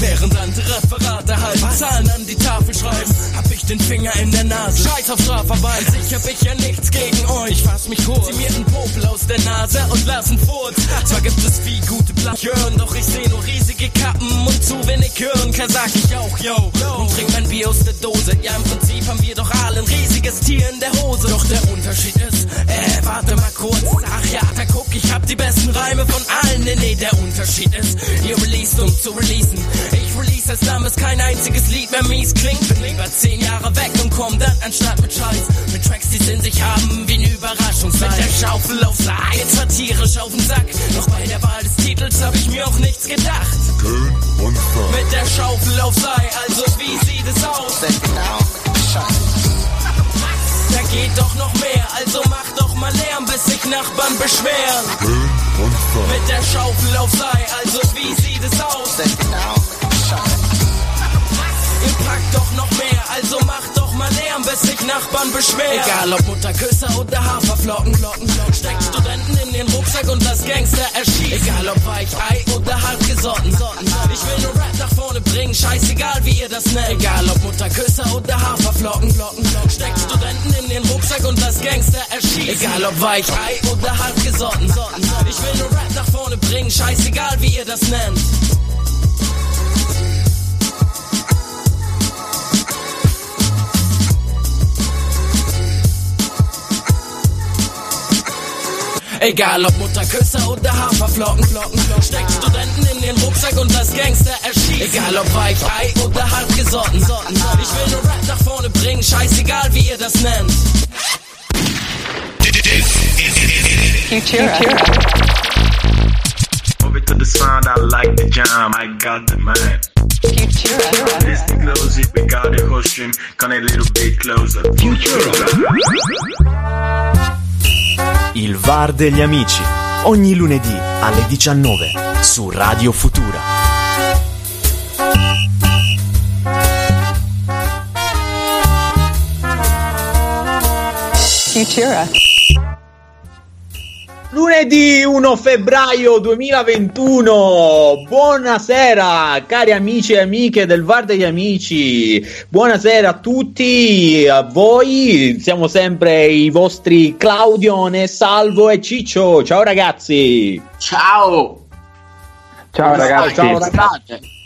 Während andere Referate halten, Zahlen an die Tafel schreiben, hab den Finger in der Nase. Scheiß auf Strafarbeit, sicher hab ich ja nichts gegen euch. Fass mich kurz, zieh mir einen Popel aus der Nase und lass einen Furz. Zwar gibt es viel gute Plagiören, doch ich seh nur riesige Kappen und zu wenig. Kann sag ich auch, yo, und trink mein Bier aus der Dose. Ja, im Prinzip haben wir doch alle ein riesiges Tier in der Hose. Doch der Unterschied ist, äh, warte mal kurz. Ach ja, da guck, ich hab die besten Reime von allen. Nee, nee, der Unterschied ist, ihr released, um zu releasen. Ich release als Name kein einziges Lied mehr mies klingt. Bin lieber zehn Jahre weg und komm dann anstatt mit Scheiß. Mit Tracks, die in sich haben wie eine Überraschungszeit. Mit der Schaufel aufs Ei, jetzt satirisch auf den Sack. Doch bei der Wahl des Titels hab ich mir auch nichts gedacht. Köln und Fahr. Mit der Schaufel aufs Ei, also wie sieht es aus? Da geht doch noch mehr, also mach doch mal Lärm, bis sich Nachbarn beschweren. Köln und Fahr. Mit der Schaufel aufs Ei, also wie sieht es aus? Ihr packt doch noch mehr, also sich Nachbarn beschweren. Egal ob Mutterküsser oder Haferflocken, steckt Studenten in den Rucksack und das Gangster erschießt. Egal ob Weichei oder hartgesotten, ich will nur Rap nach vorne bringen, scheißegal wie ihr das nennt. Egal ob Mutterküsser oder Haferflocken, steckt Studenten in den Rucksack und das Gangster erschießt. Egal ob Weichei oder hartgesotten, ich will nur Rap nach vorne bringen, scheißegal wie ihr das nennt. Egal ob Mutterküsser oder Haferflocken, Flocken, Flocken, steckt Studenten in den Rucksack und das Gangster erschießt. Egal ob Weichei oder hartgesotten, ich will nur Rap nach vorne bringen, scheißegal wie ihr das nennt. Futura. Move it to the sound, I like the jam, I got the man. Futura. Listen close if we got the whole stream, come a little bit closer. Il VAR degli amici. Ogni lunedì alle 19 su Radio Futura. Futura. Lunedì 1 febbraio 2021, buonasera cari amici e amiche del VAR degli amici, buonasera a tutti, a voi, siamo sempre i vostri Claudione, Salvo e Ciccio, ciao ragazzi! Ciao! Ciao ragazzi. Ciao ragazzi!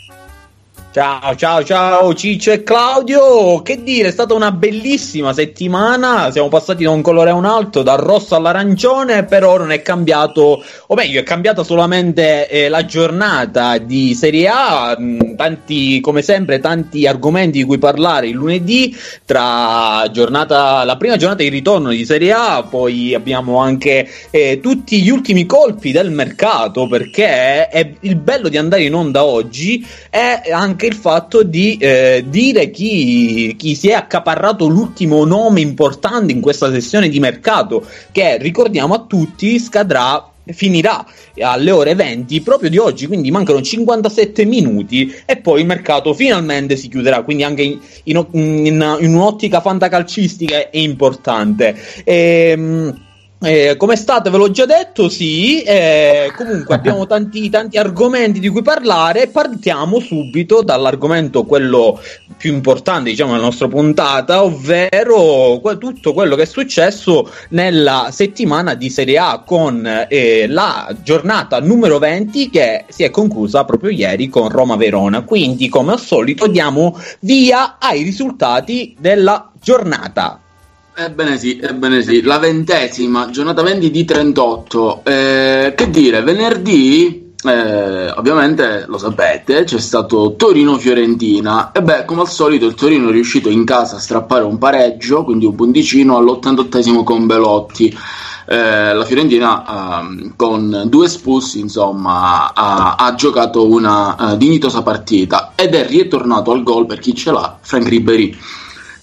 Ciao ciao ciao Ciccio e Claudio, che dire, è stata una bellissima settimana, siamo passati da un colore a un altro, dal rosso all'arancione, però non è cambiato, o meglio è cambiata solamente eh, la giornata di Serie A, mh, tanti come sempre tanti argomenti di cui parlare il lunedì, tra giornata, la prima giornata di ritorno di Serie A, poi abbiamo anche eh, tutti gli ultimi colpi del mercato, perché è il bello di andare in onda oggi è anche il fatto di eh, dire chi, chi si è accaparrato l'ultimo nome importante in questa sessione di mercato, che ricordiamo a tutti scadrà finirà alle ore 20 proprio di oggi, quindi mancano 57 minuti e poi il mercato finalmente si chiuderà, quindi anche in, in, in, in un'ottica fantacalcistica è importante. Ehm eh, come state, ve l'ho già detto, sì. Eh, comunque abbiamo tanti, tanti argomenti di cui parlare. Partiamo subito dall'argomento, quello più importante, diciamo, della nostra puntata, ovvero que- tutto quello che è successo nella settimana di Serie A con eh, la giornata numero 20 che si è conclusa proprio ieri con Roma-Verona. Quindi, come al solito, diamo via ai risultati della giornata. Ebbene sì, ebbene sì, la ventesima, giornata 20 di 38. Eh, che dire, venerdì, eh, ovviamente lo sapete, c'è stato Torino-Fiorentina e beh, come al solito il Torino è riuscito in casa a strappare un pareggio, quindi un punticino all'88esimo con Belotti. Eh, la Fiorentina ehm, con due espulsi insomma ha, ha giocato una eh, dignitosa partita ed è ritornato al gol per chi ce l'ha Frank Ribéry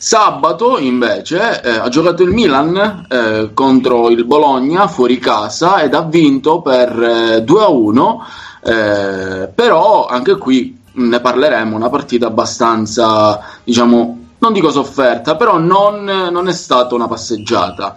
Sabato invece eh, ha giocato il Milan eh, contro il Bologna fuori casa ed ha vinto per eh, 2 a 1, eh, però anche qui ne parleremo, una partita abbastanza, diciamo, non dico sofferta, però non, non è stata una passeggiata.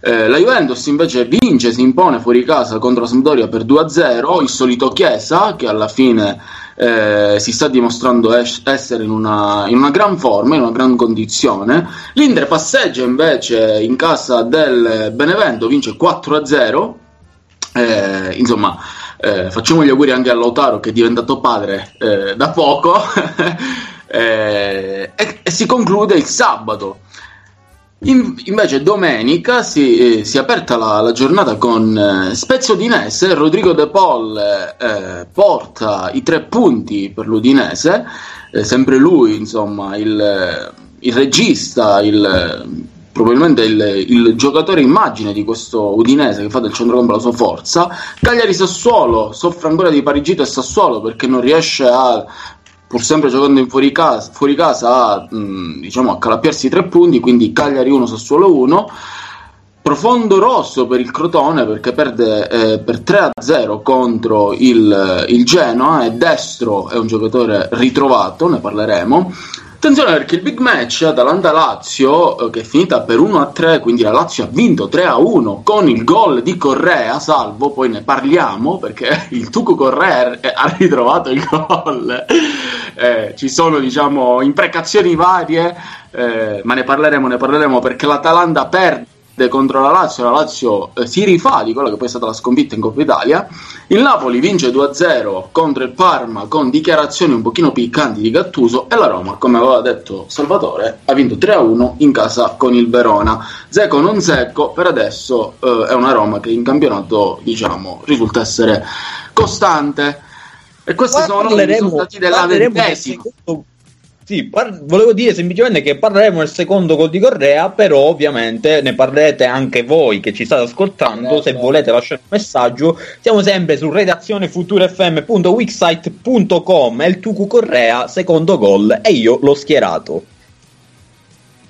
Eh, la Juventus invece vince, si impone fuori casa contro la Sampdoria per 2 a 0, il solito Chiesa che alla fine eh, si sta dimostrando es- essere in una, in una gran forma, in una gran condizione. L'Inter passeggia invece in casa del Benevento, vince 4-0. Eh, insomma, eh, facciamo gli auguri anche a Lautaro che è diventato padre eh, da poco. Eh, e, e si conclude il sabato. In- invece domenica si, eh, si è aperta la, la giornata con eh, Spezia Udinese, Rodrigo De Paul eh, porta i tre punti per l'Udinese, eh, sempre lui insomma il, il regista, il, probabilmente il, il giocatore immagine di questo Udinese che fa del centrocampo la sua forza. Cagliari Sassuolo soffre ancora di Parigito e Sassuolo perché non riesce a pur sempre giocando in fuori casa, fuori casa mh, diciamo, a calappiarsi tre punti, quindi Cagliari 1, Sassuolo 1. Profondo rosso per il Crotone perché perde eh, per 3-0 contro il, il Genoa e destro è un giocatore ritrovato, ne parleremo. Attenzione perché il big match Atalanta-Lazio eh, che è finita per 1-3, quindi la Lazio ha vinto 3-1 con il gol di Correa, salvo, poi ne parliamo perché il Tuco Correa ha ritrovato il gol. Eh, ci sono diciamo imprecazioni varie, eh, ma ne parleremo, ne parleremo perché l'Atalanta perde contro la Lazio, la Lazio eh, si rifà di quella che poi è stata la sconfitta in Coppa Italia. Il Napoli vince 2-0 contro il Parma con dichiarazioni un pochino piccanti di Gattuso e la Roma, come aveva detto Salvatore, ha vinto 3-1 in casa con il Verona. Secco non secco, per adesso eh, è una Roma che in campionato diciamo risulta essere costante. E questi sono i risultati della del ventesima. secondo- Sì, par- volevo dire semplicemente che parleremo del secondo gol di Correa, però ovviamente ne parlerete anche voi che ci state ascoltando. Se volete lasciare un messaggio, siamo sempre su redazionefutурfm.wixsite.com. È il Tucu Correa, secondo gol, e io l'ho schierato.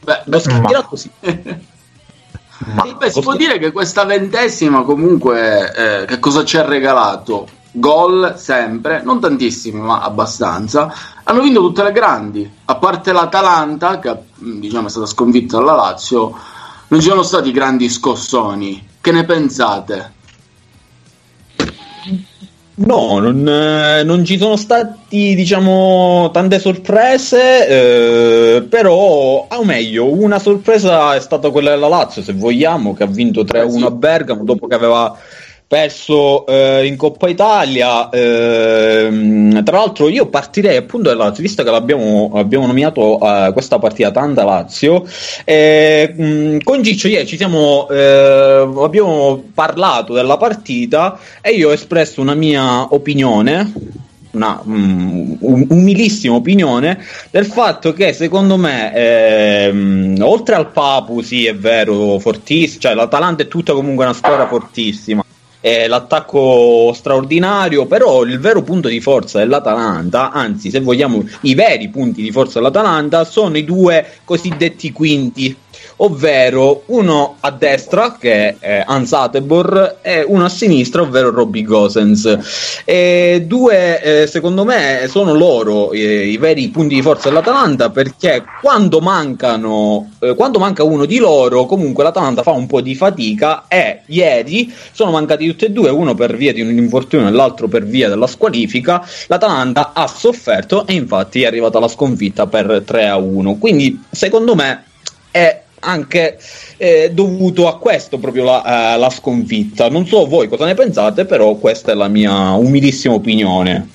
Beh, L'ho schierato sì. Ma Sì, beh, si può dire che questa ventesima comunque eh, che cosa ci ha regalato? Gol sempre, non tantissimi ma abbastanza. Hanno vinto tutte le grandi, a parte l'Atalanta che mh, diciamo è stata sconfitta dalla Lazio, non ci sono stati grandi scossoni. Che ne pensate? No, non, eh, non ci sono stati, diciamo, tante sorprese, eh, però, o meglio, una sorpresa è stata quella della Lazio, se vogliamo, che ha vinto 3-1 Eh sì. a Bergamo dopo che aveva perso eh, in Coppa Italia. ehm, tra l'altro, io partirei appunto dalla Lazio, visto che l'abbiamo abbiamo nominato eh, questa partita Tanta Lazio. eh, mh, con Ciccio ieri ci siamo eh, abbiamo parlato della partita e io ho espresso una mia opinione una mm, um- umilissima opinione del fatto che secondo me ehm, oltre al Papu sì è vero fortissimo cioè l'Atalanta è tutta comunque una squadra fortissima è l'attacco straordinario però il vero punto di forza dell'Atalanta anzi se vogliamo i veri punti di forza dell'Atalanta sono i due cosiddetti quinti ovvero uno a destra che è Hans Atebor e uno a sinistra ovvero Robbie Gosens. E due eh, secondo me sono loro eh, i veri punti di forza dell'Atalanta perché quando mancano eh, quando manca uno di loro comunque l'Atalanta fa un po' di fatica e ieri sono mancati tutti e due uno per via di un infortunio e l'altro per via della squalifica. l'Atalanta ha sofferto e infatti è arrivata la sconfitta per 3 a 1 quindi secondo me è anche eh, dovuto a questo proprio la, eh, la sconfitta. Non so voi cosa ne pensate, però questa è la mia umilissima opinione.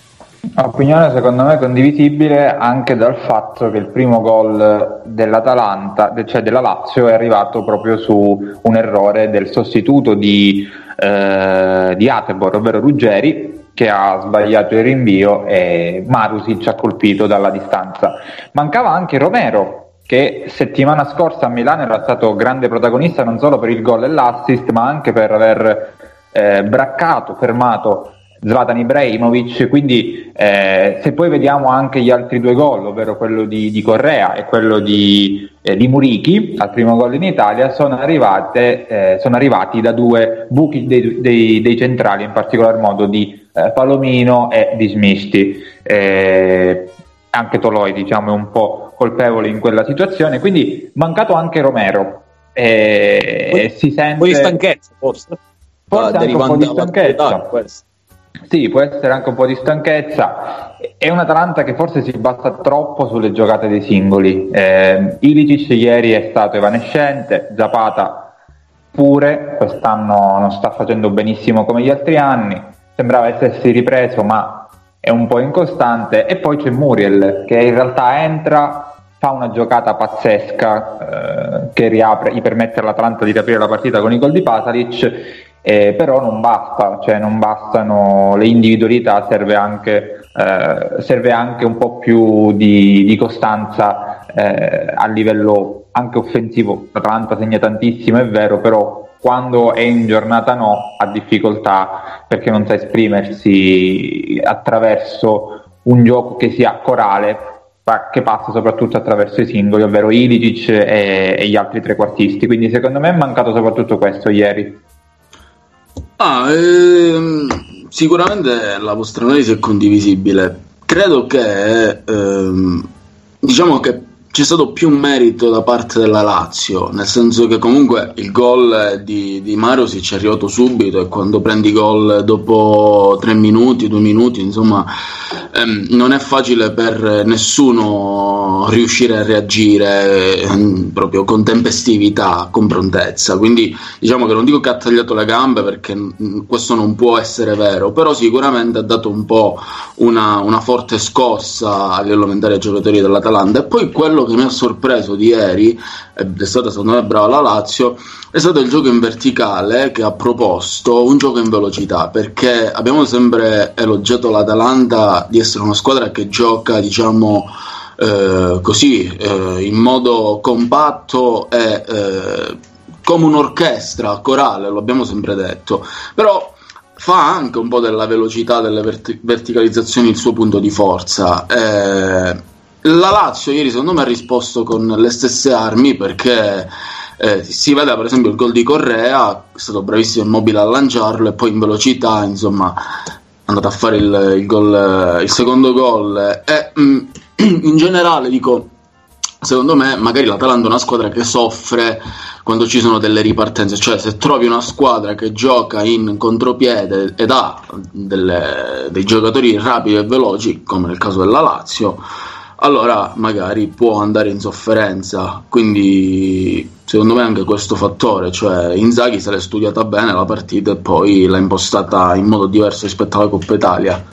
Opinione secondo me condivisibile anche dal fatto che il primo gol dell'Atalanta, de- cioè della Lazio, è arrivato proprio su un errore del sostituto di, eh, di Atebor, ovvero Ruggeri, che ha sbagliato il rinvio e Marusic ha colpito dalla distanza. Mancava anche Romero, che settimana scorsa a Milano era stato grande protagonista non solo per il gol e l'assist, ma anche per aver eh, braccato, fermato Zlatan Ibrahimovic, quindi eh, se poi vediamo anche gli altri due gol, ovvero quello di, di Correa e quello di, eh, di Murichi, al primo gol in Italia, sono, arrivate, eh, sono arrivati da due buchi dei, dei- dei centrali, in particolar modo di eh, Palomino e di Smisti. Eh, anche Toloi diciamo è un po' colpevole in quella situazione, quindi mancato anche Romero. E, Poi- si sente Un po' di stanchezza, forse. Forse anche un po' di stanchezza. Sì, può essere anche un po' di stanchezza. È un Atalanta che forse si basa troppo sulle giocate dei singoli. Eh, Ilicic ieri è stato evanescente, Zapata pure, quest'anno non sta facendo benissimo come gli altri anni, sembrava essersi ripreso ma è un po' incostante. E poi c'è Muriel che in realtà entra, fa una giocata pazzesca eh, che riapre, gli permette all'Atalanta di riaprire la partita con i gol di Pasalic eh, però non basta, cioè non bastano le individualità, serve anche, eh, serve anche un po' più di, di costanza eh, a livello anche offensivo. L'Atalanta segna tantissimo, è vero, però quando è in giornata no ha difficoltà perché non sa esprimersi attraverso un gioco che sia corale che passa soprattutto attraverso i singoli, ovvero Ilicic e, e gli altri trequartisti. Quindi secondo me è mancato soprattutto questo ieri. Ah, ehm, sicuramente la vostra analisi è condivisibile. Credo che ehm, diciamo che c'è stato più merito da parte della Lazio, nel senso che comunque il gol di, di Mario si ci è arrivato subito e quando prendi gol dopo tre minuti, due minuti, insomma, ehm, non è facile per nessuno riuscire a reagire ehm, proprio con tempestività, con prontezza. Quindi diciamo che non dico che ha tagliato le gambe perché questo non può essere vero, però sicuramente ha dato un po' una, una forte scossa a livello mentale ai giocatori dell'Atalanta e poi quello quello che mi ha sorpreso di ieri, ed è stata secondo me brava la Lazio, è stato il gioco in verticale che ha proposto un gioco in velocità, perché abbiamo sempre elogiato l'Atalanta di essere una squadra che gioca, diciamo, eh, così, eh, in modo compatto e eh, come un'orchestra corale, lo abbiamo sempre detto. Però fa anche un po' della velocità delle vert- verticalizzazioni il suo punto di forza. Eh, la Lazio ieri secondo me ha risposto con le stesse armi perché eh, si vede per esempio il gol di Correa, è stato bravissimo immobile a lanciarlo e poi in velocità insomma è andato a fare il, il, gol, il secondo gol. E mh, mm, in generale dico secondo me magari l'Atalanta è una squadra che soffre quando ci sono delle ripartenze, cioè se trovi una squadra che gioca in contropiede ed ha delle, dei giocatori rapidi e veloci, come nel caso della Lazio, allora magari può andare in sofferenza. Quindi secondo me anche questo fattore, cioè Inzaghi se l'è studiata bene la partita e poi l'ha impostata in modo diverso rispetto alla Coppa Italia.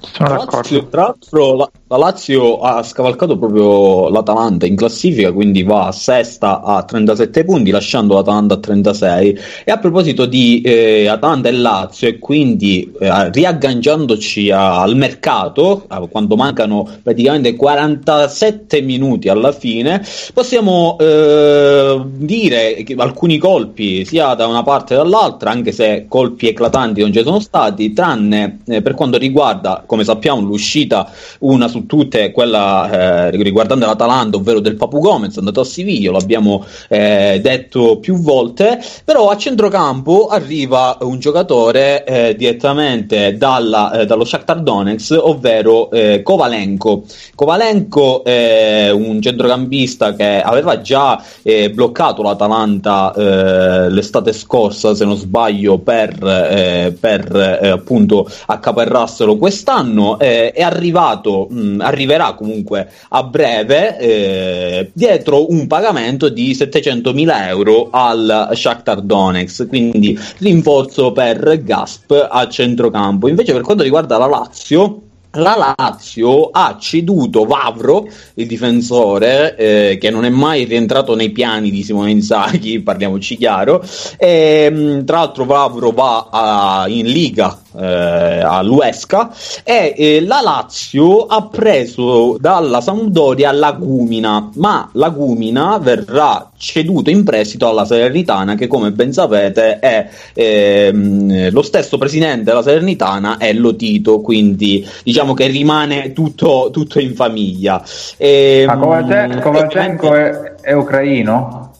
Sono d'accordo. Tra l'altro la, la, Lazio ha scavalcato proprio l'Atalanta in classifica, quindi va a sesta a 37 punti, lasciando l'Atalanta a 36. E a proposito di eh, Atalanta e Lazio, e quindi eh, riagganciandoci a, al mercato, eh, quando mancano praticamente 47 minuti alla fine, possiamo eh, dire che alcuni colpi sia da una parte che dall'altra, anche se colpi eclatanti non ci sono stati, tranne eh, per quanto riguarda come sappiamo l'uscita una su tutte quella eh, riguardante l'Atalanta ovvero del Papu Gomez andato a Siviglia l'abbiamo eh, detto più volte però a centrocampo arriva un giocatore eh, direttamente dalla, eh, dallo Shakhtar Donetsk ovvero eh, Kovalenko. Kovalenko è un centrocampista che aveva già eh, bloccato l'Atalanta l'estate scorsa se non sbaglio per, per appunto accaparrarselo quest'anno eh, è arrivato, mh, arriverà comunque a breve eh, dietro un pagamento di 700.000 euro al Shakhtar Donetsk, quindi rinforzo per Gasp a centrocampo. Invece per quanto riguarda la Lazio, la Lazio ha ceduto Vavro, il difensore, eh, che non è mai rientrato nei piani di Simone Inzaghi, parliamoci chiaro. E, tra l'altro Vavro va a, in Liga eh, all'Uesca e eh, la Lazio ha preso dalla Sampdoria Lagumina, ma Lagumina verrà ceduto in prestito alla Salernitana che come ben sapete è ehm, lo stesso presidente della Salernitana è Lotito, quindi diciamo che rimane tutto, tutto in famiglia. E, ma Kovacenko è, è ucraino?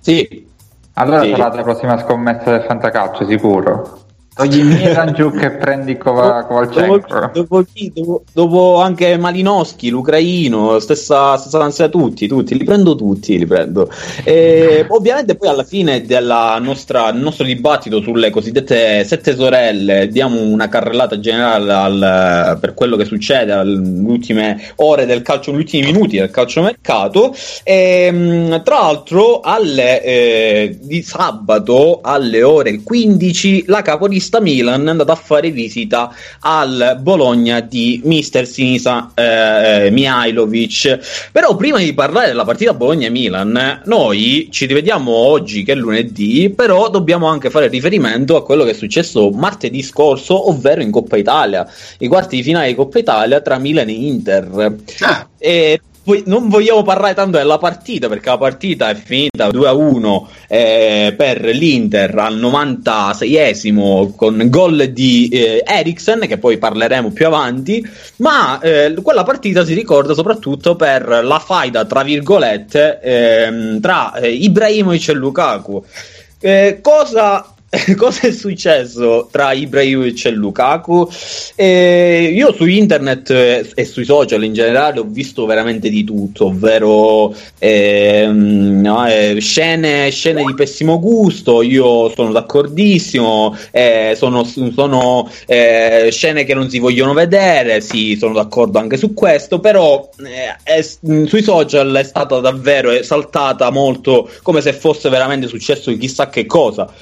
Sì. Allora sì. sarà la prossima scommessa del Fantacalcio, sicuro. Togli giù che prendi Kova- Kovalchenko. Dopo, dopo chi? Dopo, dopo anche Malinowski, l'ucraino, stessa, stessa ansia tutti, tutti, li prendo tutti, li prendo. E, ovviamente poi alla fine del nostro dibattito sulle cosiddette sette sorelle diamo una carrellata generale al- per quello che succede alle ultime ore del calcio, negli ultimi minuti del calciomercato. E, mh, tra l'altro alle, eh, di sabato alle ore 15 la capolista Milan è andata a fare visita al Bologna di mister Sinisa eh, Mihailovic. Però prima di parlare della partita Bologna-Milan, noi ci rivediamo oggi che è lunedì, però dobbiamo anche fare riferimento a quello che è successo martedì scorso, ovvero in Coppa Italia, i quarti di finale di Coppa Italia tra Milan e Inter. Ah. E non vogliamo parlare tanto della partita perché la partita è finita 2-1 eh, per l'Inter al 96esimo con gol di eh, Eriksen che poi parleremo più avanti. Ma eh, quella partita si ricorda soprattutto per la faida tra virgolette ehm, tra eh, Ibrahimovic e Lukaku. Eh, cosa cosa è successo tra Ibrahimovic e Lukaku? Eh, io su internet eh, e sui social in generale ho visto veramente di tutto, ovvero ehm, no, eh, scene, scene di pessimo gusto, io sono d'accordissimo, eh, sono, sono eh, scene che non si vogliono vedere, sì, sono d'accordo anche su questo, però eh, è- sui social è stata davvero esaltata molto come se fosse veramente successo chissà che cosa.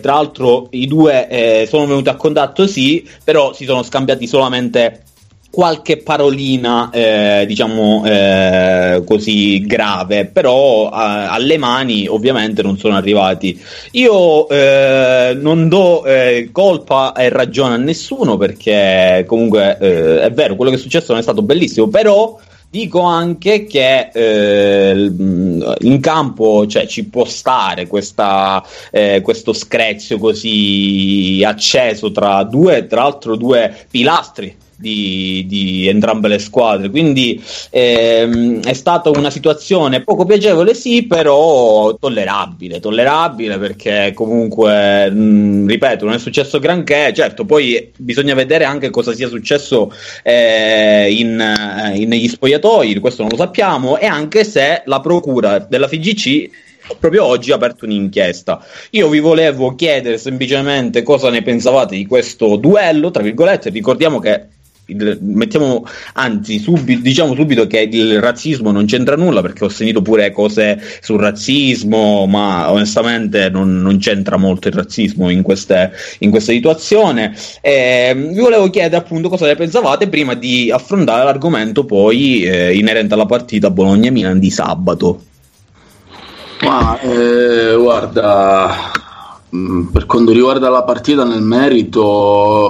Tra l'altro i due eh, sono venuti a contatto sì, però si sono scambiati solamente qualche parolina, eh, diciamo eh, così grave, però eh, alle mani ovviamente non sono arrivati. Io eh, non do eh, colpa e ragione a nessuno perché comunque eh, è vero, quello che è successo non è stato bellissimo, però Dico anche che eh, l- in campo cioè, ci può stare questa, eh, questo screzio così acceso tra due, tra l'altro due pilastri di, di entrambe le squadre. Quindi ehm, è stata una situazione poco piacevole, sì, però tollerabile. Tollerabile perché comunque, mh, ripeto, non è successo granché. Certo, poi bisogna vedere anche cosa sia successo eh, in, eh, in- negli spogliatoi, questo non lo sappiamo, e anche se la procura della FIGC proprio oggi ha aperto un'inchiesta. Io vi volevo chiedere semplicemente cosa ne pensavate di questo duello, tra virgolette, ricordiamo che il- mettiamo anzi subi- diciamo subito che il razzismo non c'entra nulla perché ho sentito pure cose sul razzismo ma onestamente non, non c'entra molto il razzismo in, queste, in questa situazione. E vi volevo chiedere appunto cosa ne pensavate prima di affrontare l'argomento poi eh, inerente alla partita Bologna-Milan di sabato. Ma eh, guarda, per quanto riguarda la partita nel merito,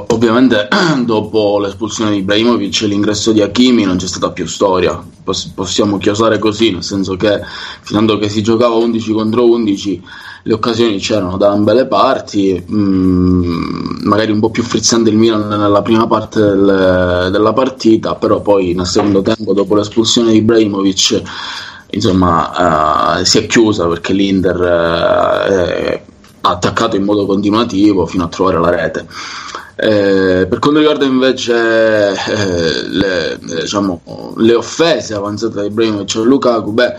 ovviamente dopo l'espulsione di Ibrahimovic e l'ingresso di Hakimi non c'è stata più storia. Poss- possiamo chiosare così, nel senso che finendo che si giocava 11 contro 11 le occasioni c'erano da ambe le parti, mh, magari un po' più frizzante il Milan nella prima parte del- della partita, però poi nel secondo tempo dopo l'espulsione di Ibrahimovic insomma eh, si è chiusa perché l'Inter eh, ha attaccato in modo continuativo fino a trovare la rete. Eh, per quanto riguarda invece eh, le, eh, diciamo, le offese avanzate da Ibrahimovic e Lukaku, beh,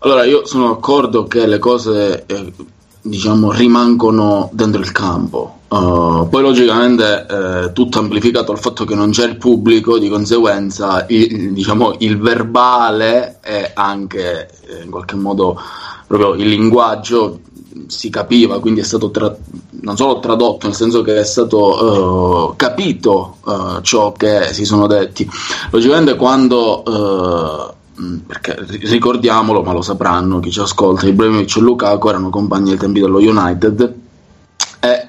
allora io sono d'accordo che le cose eh, diciamo, rimangono dentro il campo. Uh, poi logicamente eh, tutto amplificato dal fatto che non c'è il pubblico, di conseguenza il, diciamo, il verbale e anche eh, in qualche modo proprio il linguaggio si capiva, quindi è stato tra- non solo tradotto, nel senso che è stato eh, capito eh, ciò che si sono detti. Logicamente quando, mh, perché ri- ricordiamolo, ma lo sapranno chi ci ascolta, Ibrahimovic e Lukaku erano compagni ai tempi dello United e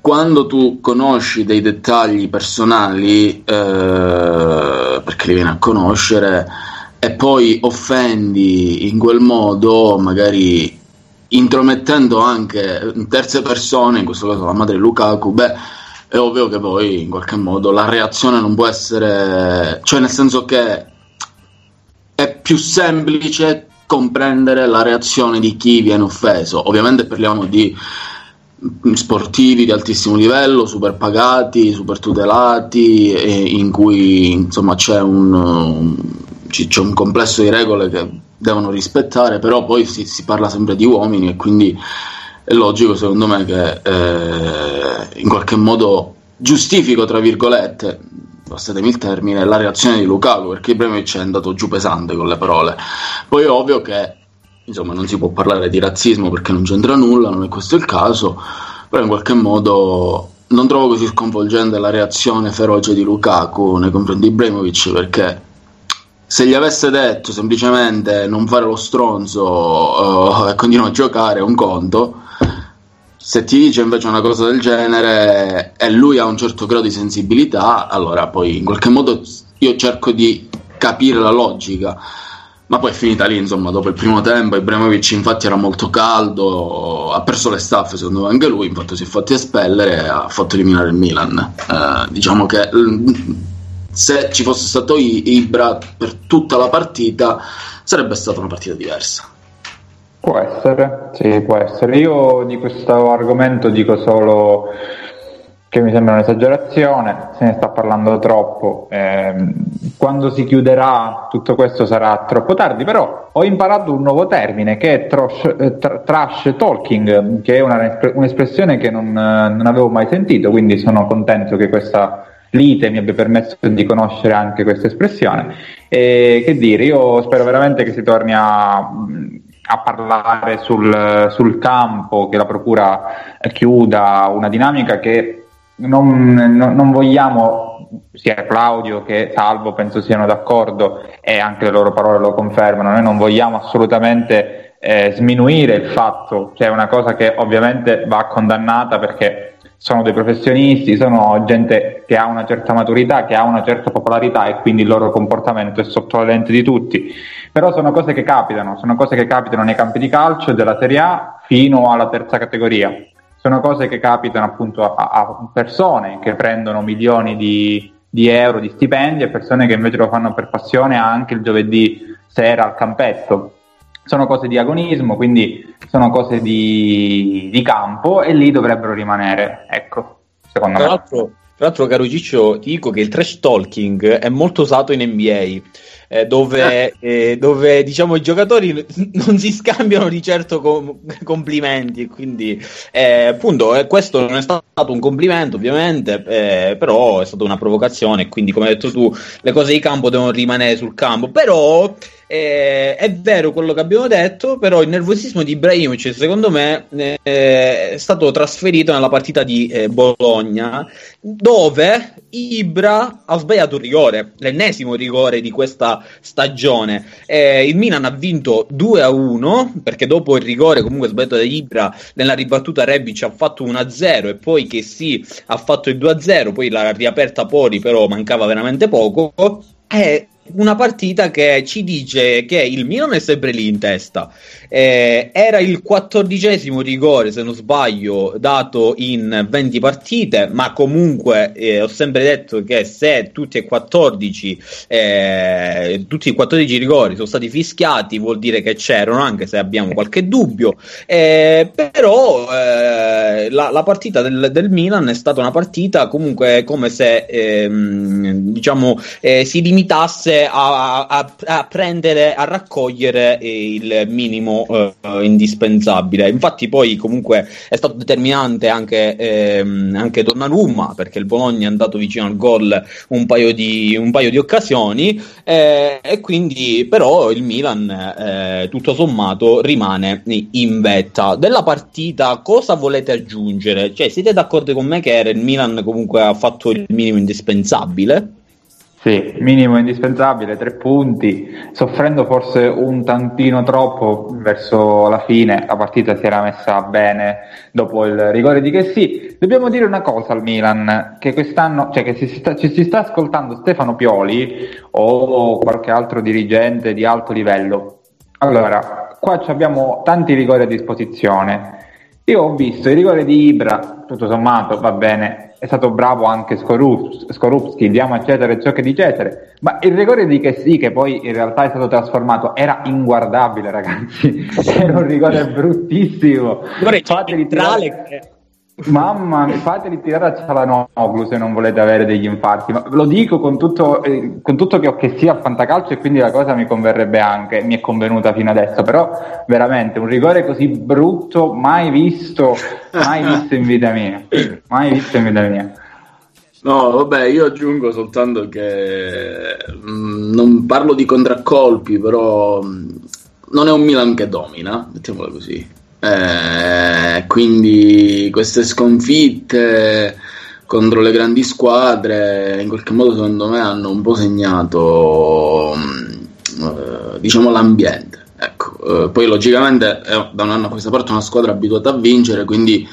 quando tu conosci dei dettagli personali, perché li vieni a conoscere, e poi offendi in quel modo, magari intromettendo anche terze persone, in questo caso la madre Lukaku, beh, è ovvio che poi in qualche modo la reazione non può essere, cioè nel senso che è più semplice comprendere la reazione di chi viene offeso. Ovviamente parliamo di sportivi di altissimo livello, super pagati, super tutelati, in cui insomma c'è un, c'è un complesso di regole che devono rispettare, però poi si, si, parla sempre di uomini e quindi è logico secondo me che eh, in qualche modo giustifico, tra virgolette, passetemi il termine, la reazione di Lukaku perché Ibrahimovic è andato giù pesante con le parole. Poi è ovvio che insomma non si può parlare di razzismo perché non c'entra nulla, non è questo il caso, però in qualche modo non trovo così sconvolgente la reazione feroce di Lukaku nei confronti di Ibrahimovic perché se gli avesse detto semplicemente non fare lo stronzo uh, e continua a giocare è un conto se ti dice invece una cosa del genere e lui ha un certo grado di sensibilità allora poi in qualche modo io cerco di capire la logica ma poi è finita lì, insomma, dopo il primo tempo Ibrahimovic infatti era molto caldo, ha perso le staffe secondo me anche lui, infatti si è fatti espellere e ha fatto eliminare il Milan. Eh, diciamo che se ci fosse stato Ibra per tutta la partita sarebbe stata una partita diversa. Può essere, sì, può essere. Io di questo argomento dico solo che mi sembra un'esagerazione, se ne sta parlando troppo, eh, quando si chiuderà tutto questo sarà troppo tardi, però ho imparato un nuovo termine che è trash, eh, trash talking, che è una, un'espressione che non, non, avevo mai sentito, quindi sono contento che questa lite mi abbia permesso di conoscere anche questa espressione. E che dire, io spero veramente che si torni a, a parlare sul, sul campo, che la Procura chiuda una dinamica che non, non, non, vogliamo, sia Claudio che Salvo penso siano d'accordo e anche le loro parole lo confermano, noi non vogliamo assolutamente eh, sminuire il fatto, cioè una cosa che ovviamente va condannata perché sono dei professionisti, sono gente che ha una certa maturità, che ha una certa popolarità e quindi il loro comportamento è sotto la lente di tutti. Però sono cose che capitano, sono cose che capitano nei campi di calcio della Serie A fino alla terza categoria sono cose che capitano appunto a, a persone che prendono milioni di, di, euro di stipendi e persone che invece lo fanno per passione anche il giovedì sera al campetto. Sono cose di agonismo, quindi sono cose di, di campo e lì dovrebbero rimanere, ecco, secondo tra me. L'altro, tra l'altro, caro Ciccio, ti dico che il trash talking è molto usato in NBA eh, dove, eh, dove, diciamo i giocatori non si scambiano di certo com- complimenti quindi eh, appunto eh, questo non è stato un complimento ovviamente eh, però è stata una provocazione quindi come hai detto tu le cose di campo devono rimanere sul campo però eh, è vero quello che abbiamo detto, però il nervosismo di Ibrahimovic, secondo me, eh, è stato trasferito nella partita di eh, Bologna, dove Ibra ha sbagliato un rigore, l'ennesimo rigore di questa stagione. Eh, il Milan ha vinto 2 a 1, perché dopo il rigore comunque sbagliato da Ibra, nella ribattuta Rebic ha fatto 1 a 0 e poi che sì ha fatto il 2 a 0, poi l'ha riaperta Pori, però mancava veramente poco. E una partita che ci dice che il Milan è sempre lì in testa. Eh, era il quattordicesimo rigore, se non sbaglio, dato in 20 partite, ma comunque eh, ho sempre detto che se tutti e 14, eh, tutti i 14 rigori sono stati fischiati, vuol dire che c'erano, anche se abbiamo qualche dubbio. Eh, però eh, la, la, partita del, del, Milan è stata una partita comunque come se ehm, diciamo eh, si limitasse a, a, a, prendere, a raccogliere il minimo eh, indispensabile. Infatti, poi comunque è stato determinante anche, ehm, anche Donnarumma perché il Bologna è andato vicino al gol un paio di, un paio di occasioni. Eh, e quindi, però, il Milan eh, tutto sommato rimane in vetta. Della partita, cosa volete aggiungere? Cioè, siete d'accordo con me che il Milan comunque ha fatto il minimo indispensabile? Sì, minimo indispensabile, tre punti, soffrendo forse un tantino troppo verso la fine, la partita si era messa bene dopo il rigore di che sì. Dobbiamo dire una cosa al Milan, che quest'anno, cioè che si sta, ci si sta ascoltando Stefano Pioli o qualche altro dirigente di alto livello. Allora, qua abbiamo tanti rigori a disposizione. Io ho visto il rigore di Ibra, tutto sommato va bene, è stato bravo anche Skorupski, diamo eccetera e ciò che di Cesare, ma il rigore di che sì, che poi in realtà è stato trasformato, era inguardabile ragazzi, era un rigore bruttissimo. Rigore centrale Mamma mia, fateli tirare a Cialanoglu se non volete avere degli infarti. Ma lo dico con tutto, eh, con tutto che ho che sia al fantacalcio e quindi la cosa mi converrebbe anche, mi è convenuta fino adesso, però veramente un rigore così brutto mai visto, mai visto in vita mia. Mai visto in vita mia. No, vabbè, io aggiungo soltanto che mh, non parlo di contraccolpi, però mh, non è un Milan che domina, mettiamola così. Eh, quindi queste sconfitte contro le grandi squadre in qualche modo secondo me hanno un po' segnato mh, eh, diciamo l'ambiente. Ecco, eh, poi logicamente da un anno a questa parte una squadra abituata a vincere, quindi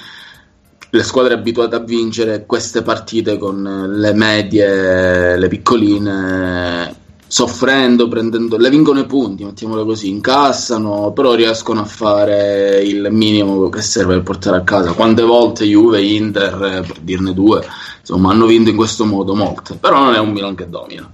le squadre abituate a vincere queste partite con le medie, le piccoline, soffrendo, prendendo, le vincono i punti, mettiamolo così, incassano, però riescono a fare il minimo che serve per portare a casa. Quante volte Juve, Inter, per dirne due, insomma, hanno vinto in questo modo molte, però non è un Milan che domina.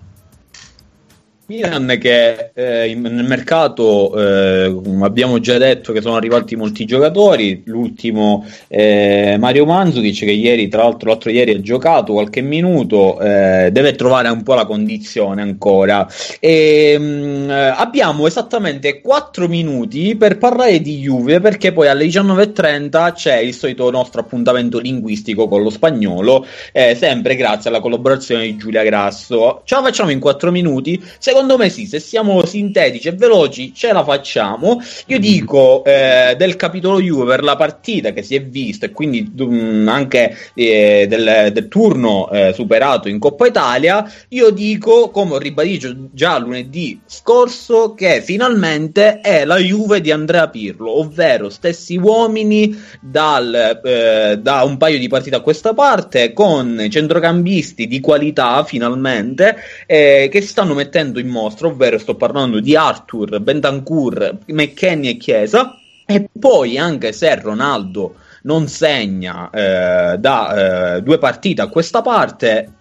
Milan che eh, in- nel mercato eh, abbiamo già detto che sono arrivati molti giocatori, l'ultimo eh, Mario Mandzukic che ieri tra l'altro l'altro ieri ha giocato qualche minuto, eh, deve trovare un po' la condizione ancora e mh, abbiamo esattamente 4 minuti per parlare di Juve perché poi alle 19.30 c'è il solito nostro appuntamento linguistico con lo spagnolo, eh, sempre grazie alla collaborazione di Giulia Grasso. Ce la facciamo in 4 minuti? Secondo me sì, se siamo sintetici e veloci ce la facciamo. Io dico eh, del capitolo Juve per la partita che si è vista e quindi um, anche eh, del, del, turno eh, superato in Coppa Italia, io dico, come ho ribadito già lunedì scorso, che finalmente è la Juve di Andrea Pirlo, ovvero stessi uomini dal, eh, da un paio di partite a questa parte, con centrocambisti di qualità finalmente, eh, che si stanno mettendo in mostra, ovvero sto parlando di Arthur, Bentancur, McKenny e Chiesa. E poi, anche se Ronaldo non segna eh, da eh, due partite a questa parte,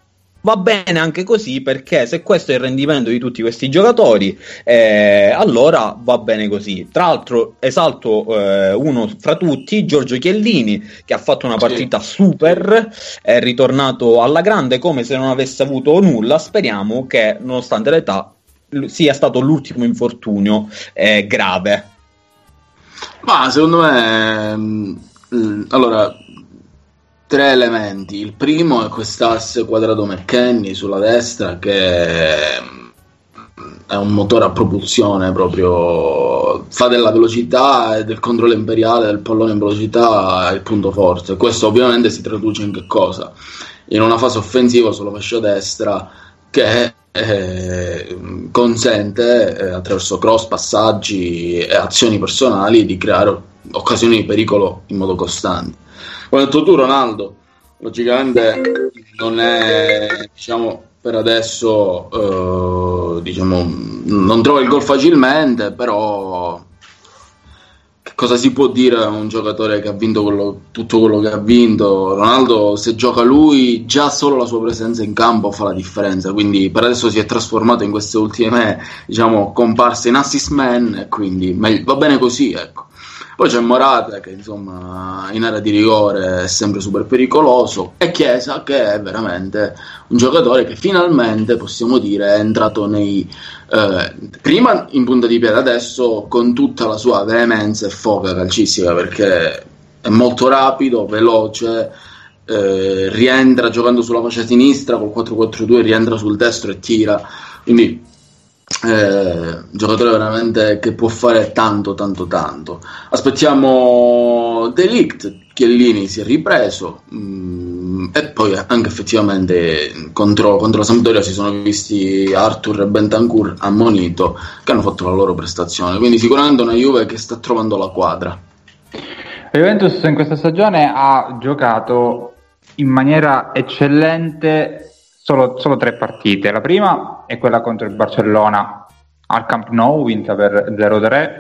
va bene anche così perché se questo è il rendimento di tutti questi giocatori, eh, allora va bene così. Tra l'altro, esalto eh, uno fra tutti, Giorgio Chiellini, che ha fatto una partita sì. super, è ritornato alla grande come se non avesse avuto nulla. Speriamo che, nonostante l'età, sia stato l'ultimo infortunio eh, grave. Ma secondo me, mh, allora, tre elementi. Il primo è quest'asse quadrato McKenny sulla destra che è un motore a propulsione proprio fa della velocità e del controllo imperiale del pallone in velocità il punto forte. Questo ovviamente si traduce in che cosa? In una fase offensiva sulla fascia destra che eh, consente eh, attraverso cross, passaggi e azioni personali di creare occasioni di pericolo in modo costante. Come detto tu, Ronaldo, logicamente non è diciamo per adesso eh, diciamo, non trova il gol facilmente, però cosa si può dire a un giocatore che ha vinto quello, tutto quello che ha vinto? Ronaldo, se gioca lui, già solo la sua presenza in campo fa la differenza. Quindi per adesso si è trasformato in queste ultime, diciamo, comparse in assist man. E quindi va bene così, ecco. Poi c'è Morata che insomma in area di rigore è sempre super pericoloso e Chiesa che è veramente un giocatore che finalmente possiamo dire è entrato nei eh, prima in punta di piede adesso con tutta la sua veemenza e foca calcistica perché è molto rapido, veloce, eh, rientra giocando sulla fascia sinistra col 4-4-2, rientra sul destro e tira. Quindi eh, giocatore veramente che può fare tanto tanto tanto. Aspettiamo Delict Chiellini si è ripreso mh, mm, e poi anche effettivamente contro, contro, la Sampdoria si sono visti Arthur e Bentancur ammonito che hanno fatto la loro prestazione. Quindi sicuramente una Juve che sta trovando la quadra. La Juventus in questa stagione ha giocato in maniera eccellente solo, solo, tre partite. La prima è quella contro il Barcellona al Camp Nou, vinta per 0-3.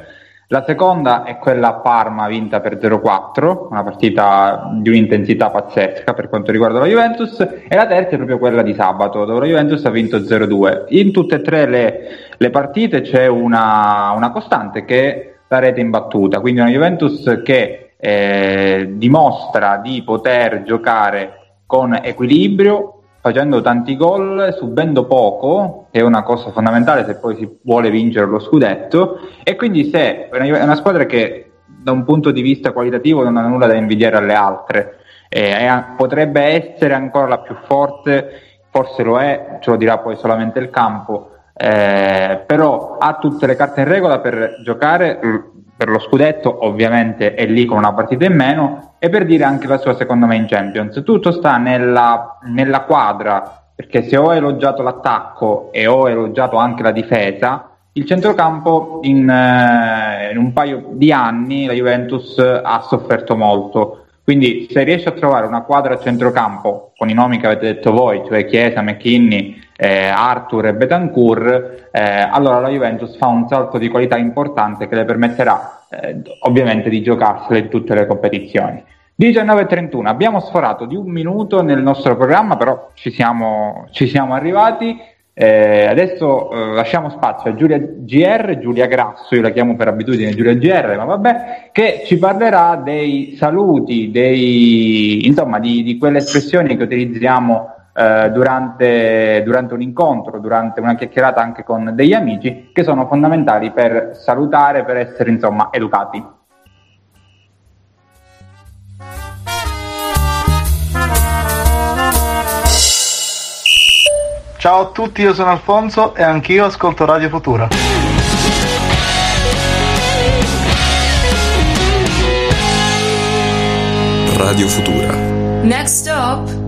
La seconda è quella a Parma, vinta per 0-4, una partita di un'intensità pazzesca per quanto riguarda la Juventus. E la terza è proprio quella di sabato, dove la Juventus ha vinto 0-2. In tutte e tre le, le partite c'è una, una costante che è la rete imbattuta, quindi una Juventus che eh, dimostra di poter giocare con equilibrio, facendo tanti gol, subendo poco, che è una cosa fondamentale se poi si vuole vincere lo scudetto, e quindi se è una, squadra che da un punto di vista qualitativo non ha nulla da invidiare alle altre, eh, potrebbe essere ancora la più forte, forse lo è, ce lo dirà poi solamente il campo, eh, però ha tutte le carte in regola per giocare per lo scudetto, ovviamente è lì con una partita in meno, e per dire anche la sua secondo me in Champions. Tutto sta nella, nella quadra, perché se ho elogiato l'attacco e ho elogiato anche la difesa, il centrocampo in, eh, in un paio di anni la Juventus ha sofferto molto. Quindi se riesce a trovare una quadra a centrocampo con i nomi che avete detto voi, cioè Chiesa, McKinney, eh, Arthur e Betancourt, eh, allora la Juventus fa un salto di qualità importante che le permetterà eh, ovviamente di giocarsele in tutte le competizioni. 19.31, abbiamo sforato di un minuto nel nostro programma, però ci siamo, ci siamo arrivati. Eh, adesso eh, lasciamo spazio a Giulia GR, Giulia Grasso, io la chiamo per abitudine Giulia GR, ma vabbè, che ci parlerà dei saluti, dei, insomma, di, di quelle espressioni che utilizziamo eh, durante, durante un incontro, durante una chiacchierata anche con degli amici, che sono fondamentali per salutare, per essere insomma educati. Ciao a tutti, io sono Alfonso e anch'io ascolto Radio Futura. Radio Futura. Next stop,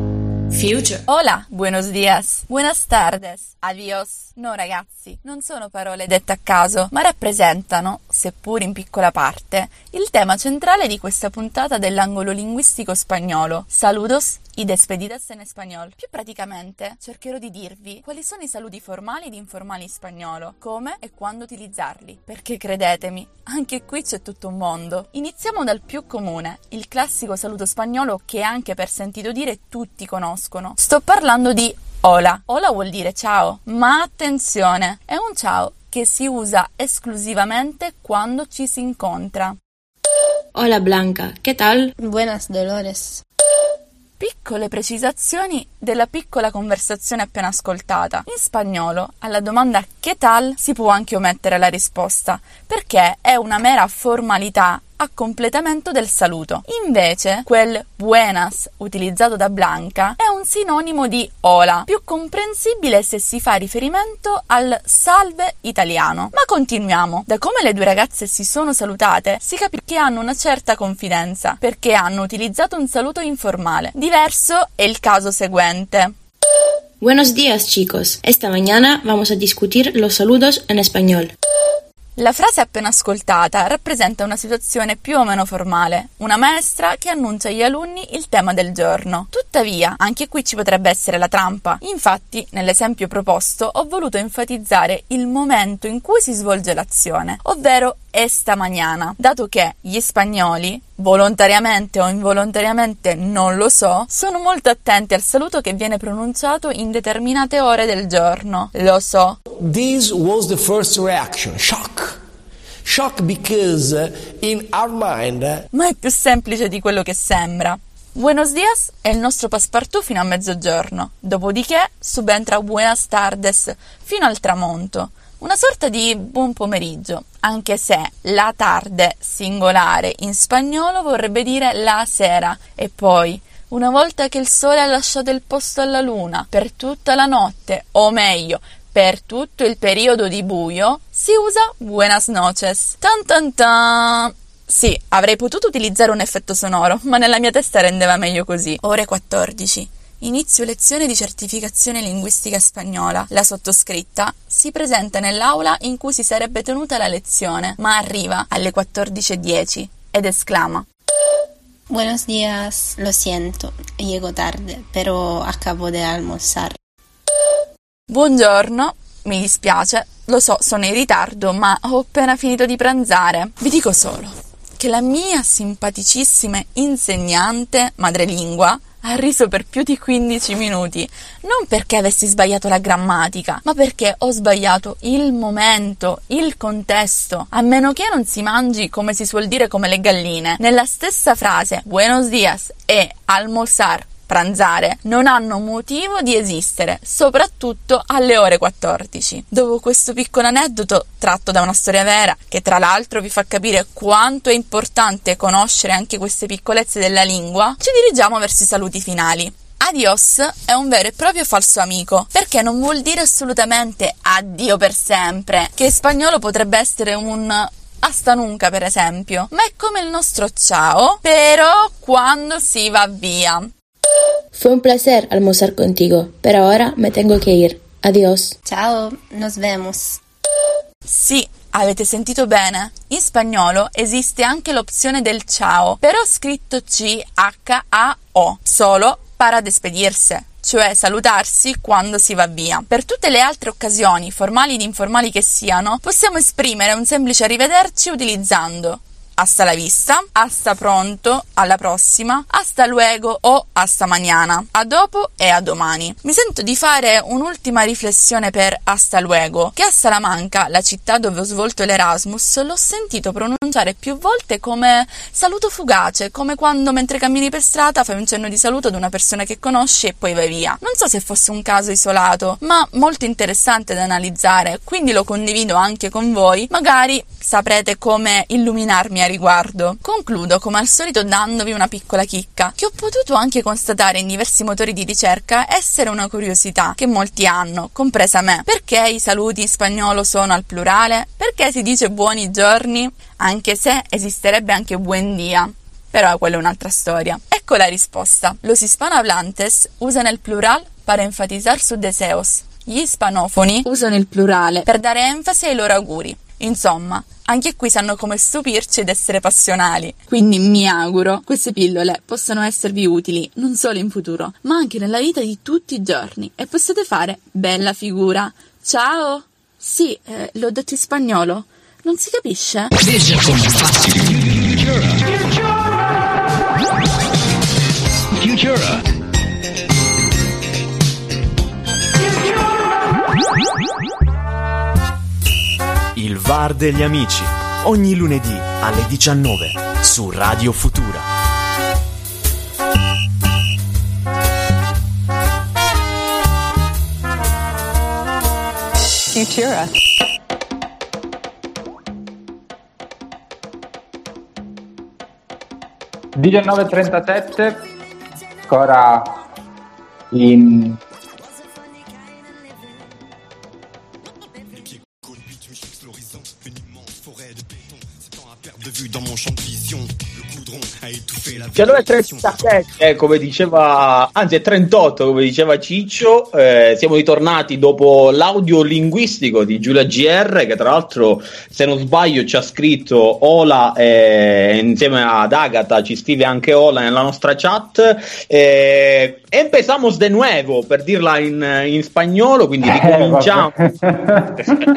Future. Hola, buenos días, buenas tardes, adios. No ragazzi, non sono parole dette a caso, ma rappresentano, seppur in piccola parte, il tema centrale di questa puntata dell'angolo linguistico spagnolo. Saludos y despedidas en español. Più praticamente, cercherò di dirvi quali sono i saluti formali ed informali in spagnolo, come e quando utilizzarli, perché credetemi, anche qui c'è tutto un mondo. Iniziamo dal più comune, il classico saluto spagnolo che anche per sentito dire tutti conoscono. Sto parlando di Hola. Hola vuol dire ciao, ma attenzione, è un ciao che si usa esclusivamente quando ci si incontra. Hola Blanca, ¿qué tal? Buenas Dolores. Piccole precisazioni della piccola conversazione appena ascoltata. In spagnolo, alla domanda che tal si può anche omettere la risposta, perché è una mera formalità a completamento del saluto. Invece, quel buenas utilizzato da Blanca è un sinonimo di hola, più comprensibile se si fa riferimento al salve italiano. Ma continuiamo. Da come le due ragazze si sono salutate, si capisce che hanno una certa confidenza, perché hanno utilizzato un saluto informale. Diverso è il caso seguente. Buenos días chicos, esta mañana vamos a discutir los saludos en español. La frase appena ascoltata rappresenta una situazione più o meno formale, una maestra che annuncia agli alunni il tema del giorno. Tuttavia, anche qui ci potrebbe essere la trampa. Infatti, nell'esempio proposto, ho voluto enfatizzare il momento in cui si svolge l'azione, ovvero esta mañana, dato che gli spagnoli, volontariamente o involontariamente non lo so, sono molto attenti al saluto che viene pronunciato in determinate ore del giorno. Lo so. This was the first reaction, shock. Shock because in our mind. Ma è più semplice di quello che sembra. Buenos dias è il nostro passepartout fino a mezzogiorno, dopodiché subentra buenas tardes fino al tramonto. Una sorta di buon pomeriggio, anche se la tarde singolare in spagnolo vorrebbe dire la sera e poi una volta che il sole ha lasciato il posto alla luna per tutta la notte, o meglio, per tutto il periodo di buio, si usa buenas noches. Tan tan tan. Sì, avrei potuto utilizzare un effetto sonoro, ma nella mia testa rendeva meglio così. Ore 14. Inizio lezione di certificazione linguistica spagnola. La sottoscritta si presenta nell'aula in cui si sarebbe tenuta la lezione, ma arriva alle 14.10 ed esclama Buenos días, lo siento, llego tarde, pero acabo de almorzar. Buongiorno, mi dispiace, lo so, sono in ritardo, ma ho appena finito di pranzare. Vi dico solo che la mia simpaticissima insegnante madrelingua ha riso per più di 15 minuti, non perché avessi sbagliato la grammatica, ma perché ho sbagliato il momento, il contesto, a meno che non si mangi, come si suol dire, come le galline. Nella stessa frase, buenos dias e almorzar pranzare, non hanno motivo di esistere, soprattutto alle ore 14. Dopo questo piccolo aneddoto, tratto da una storia vera, che tra l'altro vi fa capire quanto è importante conoscere anche queste piccolezze della lingua, ci dirigiamo verso i saluti finali. Adios è un vero e proprio falso amico, perché non vuol dire assolutamente addio per sempre, che in spagnolo potrebbe essere un hasta nunca per esempio, ma è come il nostro ciao, però quando si va via. Fue un placer almorzar contigo, pero ahora me tengo que ir. Adiós. Ciao, nos vemos. Sì, avete sentito bene? In spagnolo esiste anche l'opzione del ciao, però scritto C-H-A-O, solo para despedirse, cioè salutarsi quando si va via. Per tutte le altre occasioni, formali ed informali che siano, possiamo esprimere un semplice arrivederci utilizzando hasta la vista, hasta pronto, alla prossima, hasta luego o hasta mañana, a dopo e a domani. Mi sento di fare un'ultima riflessione per hasta luego, che a Salamanca, la città dove ho svolto l'Erasmus, l'ho sentito pronunciare più volte come saluto fugace, come quando mentre cammini per strada fai un cenno di saluto ad una persona che conosci e poi vai via. Non so se fosse un caso isolato, ma molto interessante da analizzare, quindi lo condivido anche con voi, magari saprete come illuminarmi a riguardo. Concludo come al solito dandovi una piccola chicca, che ho potuto anche constatare in diversi motori di ricerca essere una curiosità che molti hanno, compresa me. Perché i saluti in spagnolo sono al plurale? Perché si dice buoni giorni? Anche se esisterebbe anche buen dia. Però quella è un'altra storia. Ecco la risposta. Los hispanohablantes usano il plural para enfatizar sus deseos. Gli ispanofoni usano il plurale per dare enfasi ai loro auguri. Insomma, anche qui sanno come stupirci ed essere passionali. Quindi mi auguro queste pillole possano esservi utili non solo in futuro, ma anche nella vita di tutti i giorni e possiate fare bella figura. Ciao! Sì, eh, l'ho detto in spagnolo. Non si capisce? Futura. Il VAR degli amici, ogni lunedì alle 19 su Radio Futura. Futura. 19.37, ancora in dans mon champ de vision. Le goudron a étouffé la 19.37, come diceva, anzi è 38, come diceva Ciccio. Eh, siamo ritornati dopo l'audio linguistico di Giulia GR, che tra l'altro, se non sbaglio, ci ha scritto Ola eh, insieme ad Agata, ci scrive anche Ola nella nostra chat. Eh, empezamos de nuevo, per dirla in, in spagnolo, quindi ricominciamo.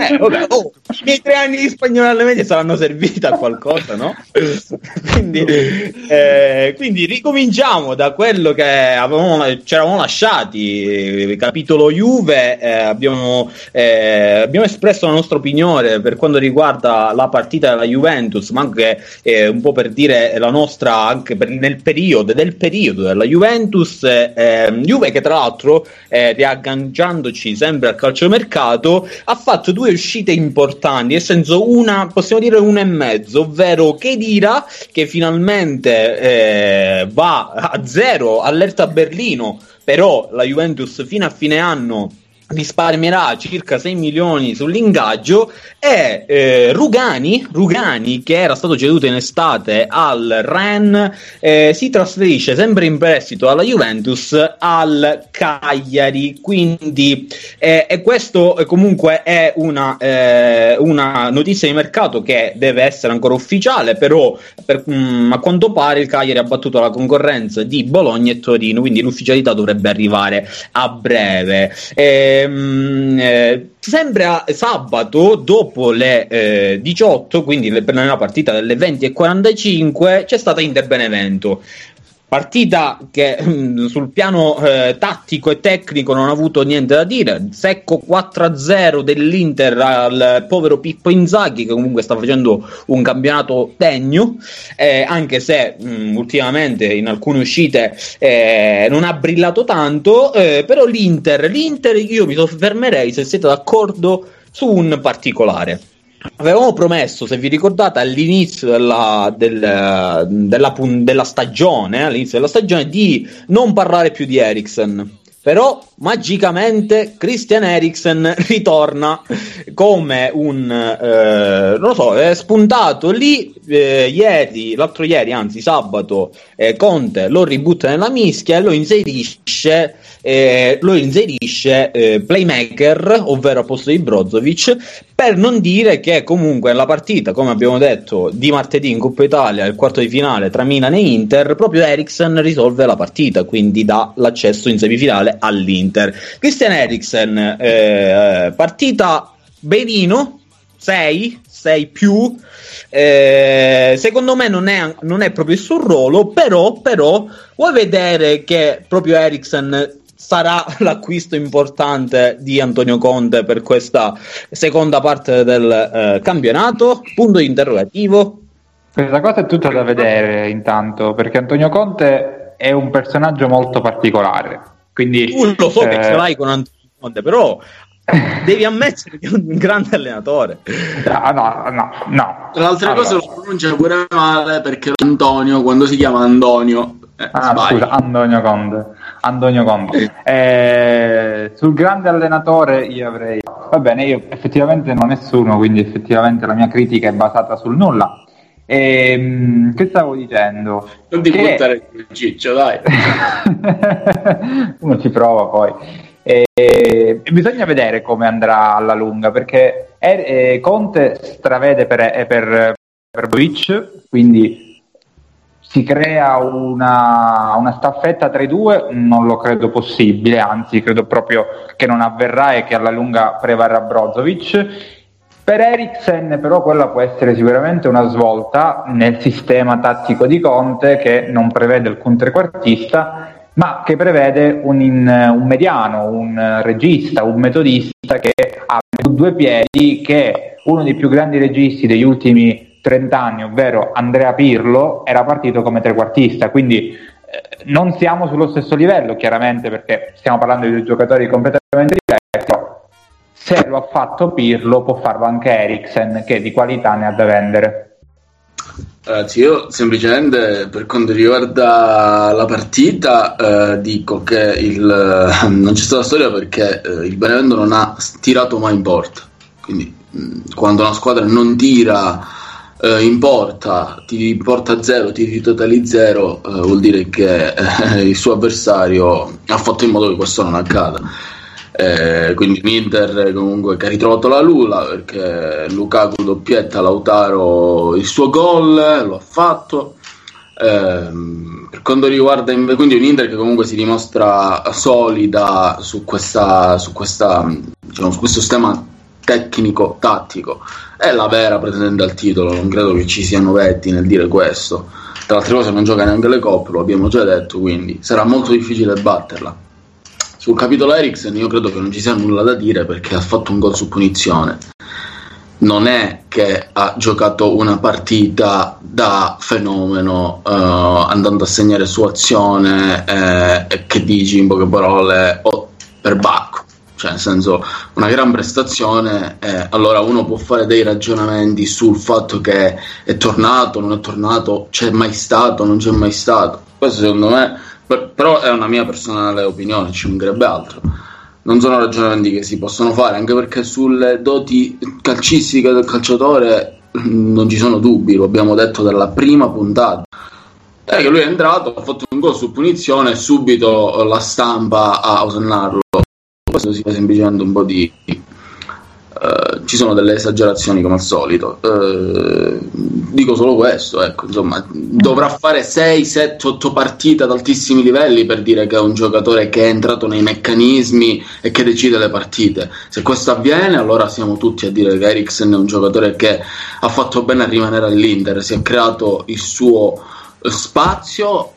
Eh, vabbè, oh, I miei tre anni di spagnolo alle medie saranno serviti a qualcosa, no? quindi, eh, quindi ricominciamo da quello che avevamo, ci lasciati, capitolo Juve, eh, abbiamo, eh, abbiamo espresso la nostra opinione per quanto riguarda la partita della Juventus, ma anche eh, un po' per dire la nostra, anche per, nel periodo, del periodo della Juventus, eh, Juve che tra l'altro, eh, riagganciandoci sempre al calciomercato, ha fatto due uscite importanti, nel senso una, possiamo dire una e mezzo, ovvero Kedira che finalmente eh, va a zero, allerta Berlino, però la Juventus fino a fine anno risparmierà circa 6 milioni sull'ingaggio e eh, Rugani, Rugani che era stato ceduto in estate al Ren eh, si trasferisce sempre in prestito alla Juventus al Cagliari. Quindi eh, e questo eh, comunque è una, eh, una, notizia di mercato che deve essere ancora ufficiale però per, um, a quanto pare il Cagliari ha battuto la concorrenza di Bologna e Torino quindi l'ufficialità dovrebbe arrivare a breve ehm, eh, sembra sabato dopo le eh, 18, quindi nella partita delle 20 e 45, c'è stata Inter Benevento. Partita che mm, sul piano eh, tattico e tecnico non ha avuto niente da dire. Secco 4-0 dell'Inter al povero Pippo Inzaghi, che comunque sta facendo un campionato degno, eh, anche se mh, ultimamente in alcune uscite eh, non ha brillato tanto. eh, però l'Inter, l'Inter, io mi soffermerei se siete d'accordo su un particolare. Avevamo promesso, se vi ricordate, all'inizio della, del- della pun- della stagione, all'inizio della stagione, di non parlare più di Eriksen. Però magicamente Christian Eriksen ritorna come un eh, non lo so, è spuntato lì eh, ieri, l'altro ieri, anzi sabato, eh, Conte lo ributta nella mischia e lo inserisce eh, lo inserisce eh, playmaker, ovvero a posto di Brozovic, per non dire che comunque nella partita, come abbiamo detto, di martedì in Coppa Italia, il quarto di finale tra Milan e Inter, proprio Eriksen risolve la partita, quindi dà l'accesso in semifinale all'Inter. Christian Eriksen, eh, partita benino, 6, 6 più, eh, secondo me non è, non è proprio il suo ruolo, però, però vuoi vedere che proprio Eriksen sarà l'acquisto importante di Antonio Conte per questa seconda parte del eh, campionato? Punto interrogativo. Questa cosa è tutta da vedere intanto, perché Antonio Conte è un personaggio molto particolare. Quindi, Tu lo so che eh, ce l'hai con Antonio Conte, però devi ammettere che è un grande allenatore. No, no, no, no. Tra le altre Allora. cose lo pronuncia pure male perché Antonio, quando si chiama Antonio, eh, Ah, sbaglia. scusa, Antonio Conte. Antonio Conte. Eh, sul grande allenatore io avrei... Va bene, io effettivamente non ho nessuno, quindi effettivamente la mia critica è basata sul nulla. Ehm, che stavo dicendo? Non ti Che- buttare il ciccio, dai. Uno ci prova poi. E bisogna vedere come andrà alla lunga perché eh, eh, Conte stravede per, per, per Boic, quindi si crea una, una staffetta tra i due, non lo credo possibile, anzi credo proprio che non avverrà e che alla lunga prevarrà Brozovic. Per Eriksen però quella può essere sicuramente una svolta nel sistema tattico di Conte che non prevede alcun trequartista ma che prevede un, in- un mediano, un regista, un metodista che ha due piedi, che uno dei più grandi registi degli ultimi 30 anni, ovvero Andrea Pirlo, era partito come trequartista, quindi eh, non siamo sullo stesso livello, chiaramente, perché stiamo parlando di due giocatori completamente diversi, però se lo ha fatto Pirlo può farlo anche Eriksen, che di qualità ne ha da vendere. Ragazzi, io semplicemente per quanto riguarda la partita eh, dico che il, eh, non c'è stata storia perché eh, il Benevento non ha tirato mai in porta. Quindi mh, quando una squadra non tira eh, in porta, ti porta zero, tiri totali zero, eh, vuol dire che eh, il suo avversario ha fatto in modo che questo non accada. Eh, quindi l'Inter comunque che ha ritrovato la Lula perché Lukaku doppietta Lautaro il suo gol lo ha fatto Ehm, per quanto riguarda inve- quindi un Inter che comunque si dimostra solida su questa su questa diciamo, su questo sistema tecnico tattico è la vera pretendente al titolo non credo che ci siano vetti nel dire questo tra le altre cose non gioca neanche le coppe lo abbiamo già detto quindi sarà molto difficile batterla sul capitolo Eriksen io credo che non ci sia nulla da dire perché ha fatto un gol su punizione. Non è che ha giocato una partita da fenomeno eh, andando a segnare su azione eh, che dici in poche parole o per Bacco. Cioè, nel senso, una gran prestazione, eh, allora uno può fare dei ragionamenti sul fatto che è tornato, non è tornato, c'è mai stato, non c'è mai stato. Questo secondo me per- però è una mia personale opinione, ci mancherebbe altro. Non sono ragionamenti che si possono fare, anche perché sulle doti calcistiche del calciatore mm, non ci sono dubbi, lo abbiamo detto dalla prima puntata. È che lui è entrato, ha fatto un gol su punizione e subito la stampa a osannarlo. Questo sia semplicemente un po' di. eh, ci sono delle esagerazioni come al solito. Eh, dico solo questo, ecco, insomma, dovrà fare 6, 7, 8 partite ad altissimi livelli per dire che è un giocatore che è entrato nei meccanismi e che decide le partite. Se questo avviene, allora siamo tutti a dire che Eriksen è un giocatore che ha fatto bene a rimanere all'Inter, si è creato il suo spazio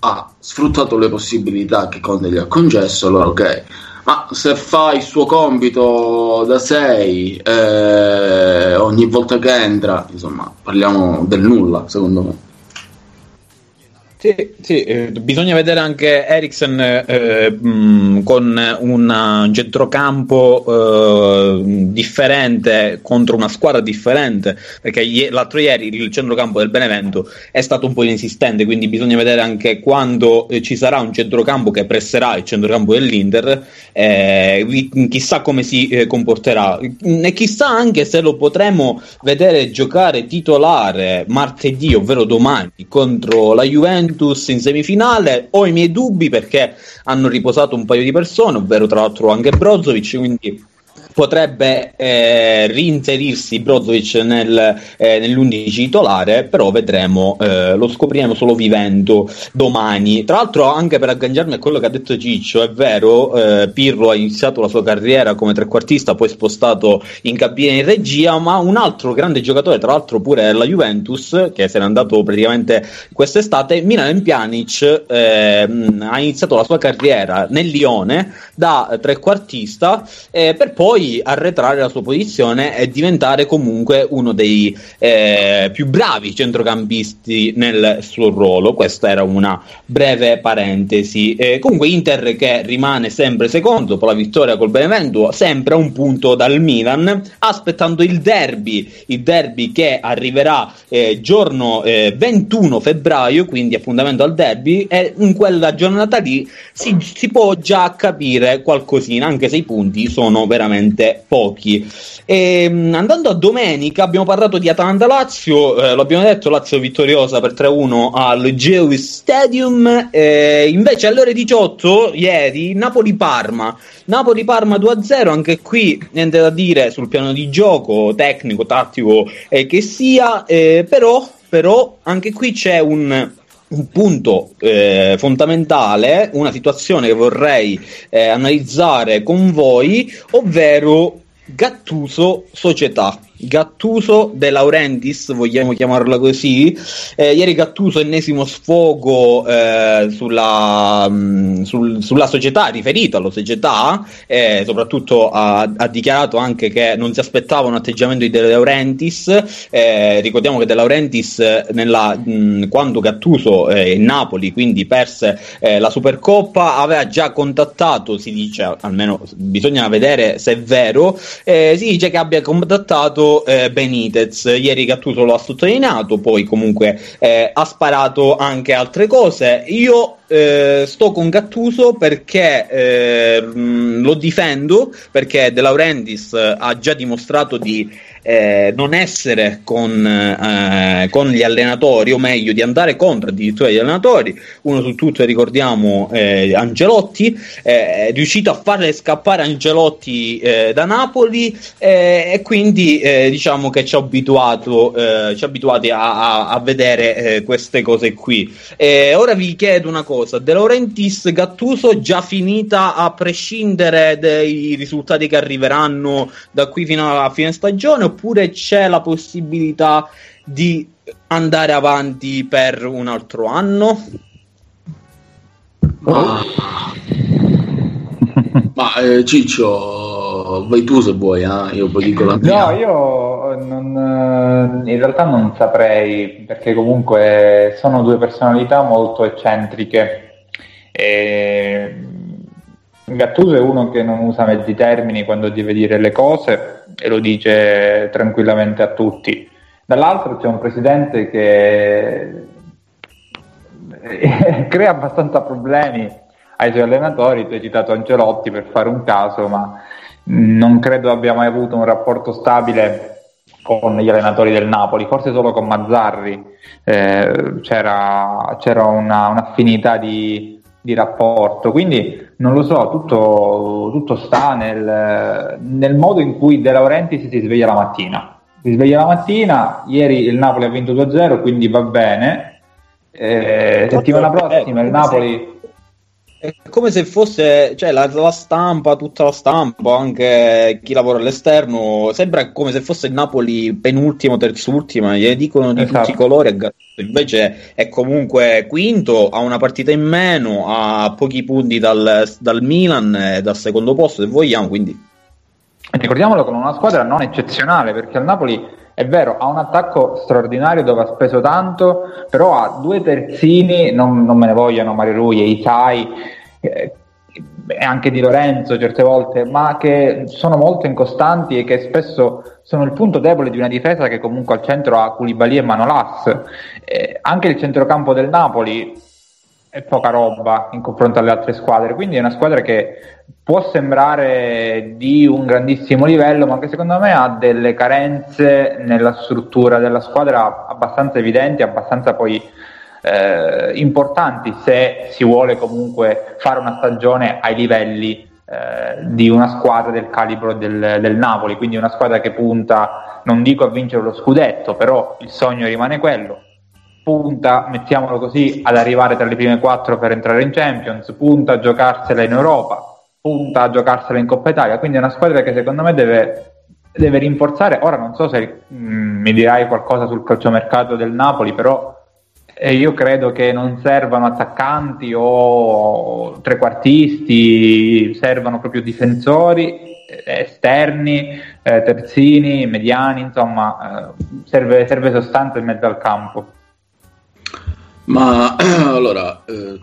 ha sfruttato le possibilità che Conte gli ha concesso, allora ok. Ma se fa il suo compito da 6 eh, ogni volta che entra, insomma, parliamo del nulla, secondo me. Sì, sì, eh, bisogna vedere anche Eriksen eh, mh, con un centrocampo eh, differente contro una squadra differente, perché ie- l'altro ieri il centrocampo del Benevento è stato un po' inesistente, quindi bisogna vedere anche quando eh, ci sarà un centrocampo che presserà il centrocampo dell'Inter, eh, chissà come si eh, comporterà. E chissà anche se lo potremo vedere giocare titolare martedì, ovvero domani, contro la Juventus in semifinale. Ho i miei dubbi perché hanno riposato un paio di persone, ovvero tra l'altro anche Brozovic, quindi potrebbe eh, reinserirsi Brozovic nel, eh, nell'11 titolare, però vedremo, eh, lo scopriremo solo vivendo domani. Tra l'altro, anche per agganciarmi a quello che ha detto Ciccio, è vero, eh, Pirro ha iniziato la sua carriera come trequartista, poi spostato in cabina in regia, ma un altro grande giocatore, tra l'altro pure la Juventus, che se n'è andato praticamente quest'estate, Milan Pjanic, ehm, ha iniziato la sua carriera nel Lione da trequartista eh, per poi arretrare la sua posizione e diventare comunque uno dei eh, più bravi centrocampisti nel suo ruolo. Questa era una breve parentesi. Eh, comunque Inter che rimane sempre secondo dopo la vittoria col Benevento, sempre a un punto dal Milan, aspettando il derby, il derby che arriverà eh, giorno 21 febbraio, quindi appuntamento al derby, e in quella giornata lì si, si può già capire qualcosina, anche se i punti sono veramente pochi. E, andando a domenica, abbiamo parlato di Atalanta-Lazio, eh, lo abbiamo detto, Lazio vittoriosa per 3-1 al Geois Stadium, eh, invece alle ore 18, ieri, Napoli-Parma. Napoli-Parma 2-0, anche qui niente da dire sul piano di gioco, tecnico, tattico eh, che sia, però, però anche qui c'è un un punto eh, fondamentale, una situazione che vorrei eh, analizzare con voi, ovvero Gattuso Società. Gattuso De Laurentiis, vogliamo chiamarla così. Eh, ieri Gattuso, ennesimo sfogo eh, sulla, mh, sul, sulla, società, riferito alla società, eh, soprattutto ha, ha, dichiarato anche che non si aspettava un atteggiamento di De Laurentiis. Eh, ricordiamo che De Laurentiis, nella, mh, quando Gattuso eh, in Napoli, quindi perse eh, la Supercoppa, aveva già contattato, si dice, almeno bisogna vedere se è vero, si dice che abbia contattato eh, Benitez. Ieri Gattuso lo ha sottolineato, poi comunque eh, ha sparato anche altre cose. Io eh, sto con Gattuso perché eh, lo difendo perché De Laurentiis ha già dimostrato di eh, non essere con, eh, con, gli allenatori, o meglio, di andare contro addirittura gli allenatori. Uno su tutti ricordiamo eh, Angelotti, è riuscito a farle scappare Angelotti eh, da Napoli e quindi diciamo che ci ha abituato, ci abituati a, a, a vedere queste cose qui. ora vi chiedo una cosa: De Laurentiis Gattuso già finita a prescindere dai risultati che arriveranno da qui fino alla fine stagione? oppure c'è la possibilità di andare avanti per un altro anno? Ma, ma eh, Ciccio, vai tu se vuoi, eh? io poi dico la mia. No, io non, in realtà non saprei, perché comunque sono due personalità molto eccentriche. E Gattuso è uno che non usa mezzi termini quando deve dire le cose e lo dice tranquillamente a tutti. Dall'altro c'è un presidente che crea abbastanza problemi ai suoi allenatori, tu hai citato Ancelotti per fare un caso, ma non credo abbia mai avuto un rapporto stabile con gli allenatori del Napoli, forse solo con Mazzarri eh, c'era, c'era una, un'affinità di, di rapporto, quindi non lo so, tutto, tutto sta nel, nel, modo in cui De Laurentiis si sveglia la mattina. Si sveglia la mattina, ieri il Napoli ha vinto 2-0, quindi va bene. Eh, settimana prossima il Napoli... È come se fosse, cioè la, la stampa, tutta la stampa, anche chi lavora all'esterno, sembra come se fosse il Napoli penultimo, terzultima, gli dicono di Esatto. tutti i colori, a gatto. invece è comunque quinto, ha una partita in meno, ha pochi punti dal, dal Milan, dal secondo posto se vogliamo, quindi Ricordiamolo con una squadra non eccezionale, perché il Napoli è vero, ha un attacco straordinario dove ha speso tanto, però ha due terzini, non, non me ne vogliono Mario Rui e Isai, eh, e anche di Lorenzo certe volte, ma che sono molto incostanti e che spesso sono il punto debole di una difesa che comunque al centro ha Koulibaly e Manolas. Eh, anche il centrocampo del Napoli è poca roba in confronto alle altre squadre, quindi è una squadra che può sembrare di un grandissimo livello, ma che secondo me ha delle carenze nella struttura della squadra abbastanza evidenti, abbastanza poi eh, importanti se si vuole comunque fare una stagione ai livelli eh, di una squadra del calibro del, del Napoli, quindi una squadra che punta, non dico a vincere lo scudetto, però il sogno rimane quello, punta, mettiamolo così, ad arrivare tra le prime quattro per entrare in Champions, punta a giocarsela in Europa, punta a giocarsela in Coppa Italia, quindi è una squadra che secondo me deve, deve rinforzare. Ora non so se mm, mi dirai qualcosa sul calciomercato del Napoli, però eh, io credo che non servano attaccanti o trequartisti, servano proprio difensori eh, esterni, eh, terzini, mediani, insomma, eh, serve, serve sostanza in mezzo al campo. Ma allora, eh,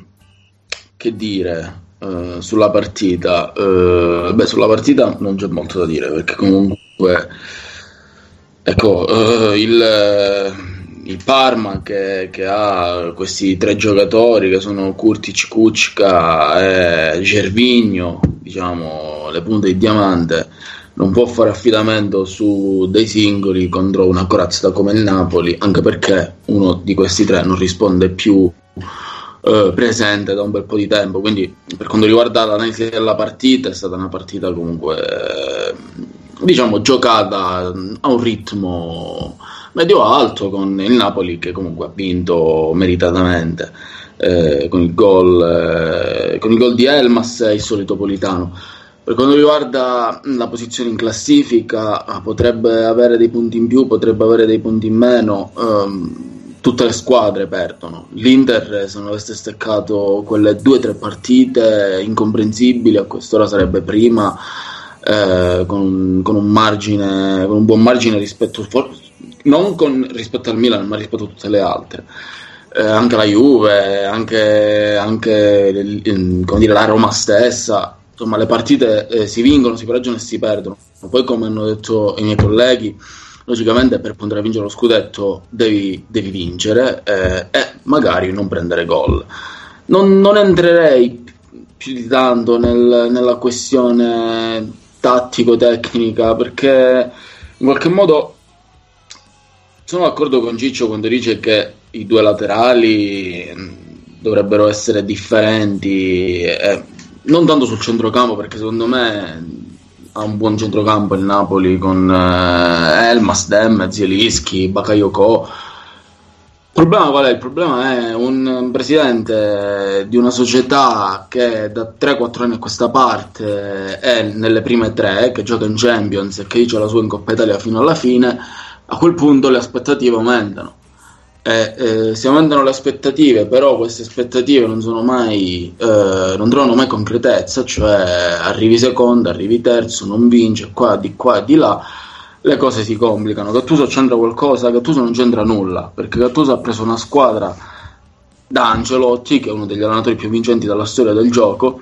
che dire eh, sulla partita? Eh, beh, sulla partita non c'è molto da dire perché comunque, ecco, eh, il, il Parma che, che ha questi tre giocatori che sono Kurtic, Kuczka e Gervigno, diciamo, le punte di diamante, non può fare affidamento su dei singoli contro una corazza come il Napoli, anche perché uno di questi tre non risponde più eh, presente da un bel po' di tempo. Quindi, per quanto riguarda l'analisi della partita, è stata una partita comunque, eh, diciamo, giocata a un ritmo medio-alto con il Napoli che comunque ha vinto meritatamente. eh, con il gol eh, con il gol di Elmas e il solito Politano per quanto riguarda la posizione in classifica, ah, potrebbe avere dei punti in più, potrebbe avere dei punti in meno. ehm, tutte le squadre perdono. L'Inter, se non avesse steccato quelle due o tre partite incomprensibili, a quest'ora sarebbe prima, eh, con, con un margine, con un buon margine rispetto, for- non con- rispetto al Milan, ma rispetto a tutte le altre. Eh, anche la Juve, anche, anche dire, la Roma stessa, insomma le partite eh, si vincono, si pareggiano e si perdono. Poi come hanno detto i miei colleghi, logicamente per poter vincere lo scudetto devi, devi vincere eh, e magari non prendere gol. Non, non entrerei più di tanto nel- nella questione tattico-tecnica perché in qualche modo sono d'accordo con Ciccio quando dice che i due laterali mh, dovrebbero essere differenti, eh, non tanto sul centrocampo perché secondo me ha un buon centrocampo il Napoli con eh, Elmas, Dem, Zielinski, Bakayoko. Il problema qual è? Il problema è un presidente di una società che da 3-4 anni a questa parte è nelle prime tre, che gioca in Champions e che dice la sua in Coppa Italia fino alla fine, a quel punto le aspettative aumentano. E, eh, si aumentano le aspettative, però queste aspettative non sono mai, eh, non trovano mai concretezza, cioè arrivi secondo, arrivi terzo, non vince, qua, di qua di là, le cose si complicano. Gattuso c'entra qualcosa, Gattuso non c'entra nulla, perché Gattuso ha preso una squadra da Ancelotti, che è uno degli allenatori più vincenti della storia del gioco,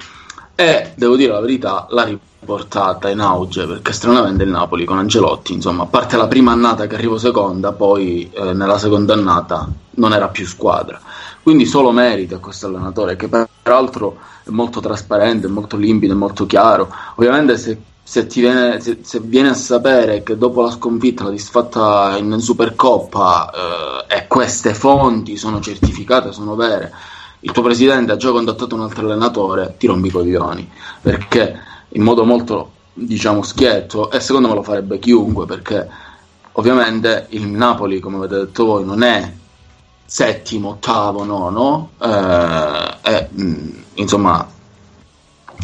e devo dire la verità, l'ha riportata in auge perché stranamente il Napoli con Ancelotti, insomma, a parte la prima annata che arrivò seconda, poi eh, nella seconda annata non era più squadra. Quindi solo merito a questo allenatore che peraltro è molto trasparente, molto limpido, molto chiaro. Ovviamente se, se viene, se, se viene a sapere che dopo la sconfitta, la disfatta in Supercoppa eh, e queste fonti sono certificate, sono vere, il tuo presidente ha già contattato un altro allenatore, ti rompi i coglioni, perché in modo molto, diciamo, schietto, e secondo me lo farebbe chiunque, perché ovviamente il Napoli, come avete detto voi, non è settimo, ottavo, nono, eh, e, mh, insomma,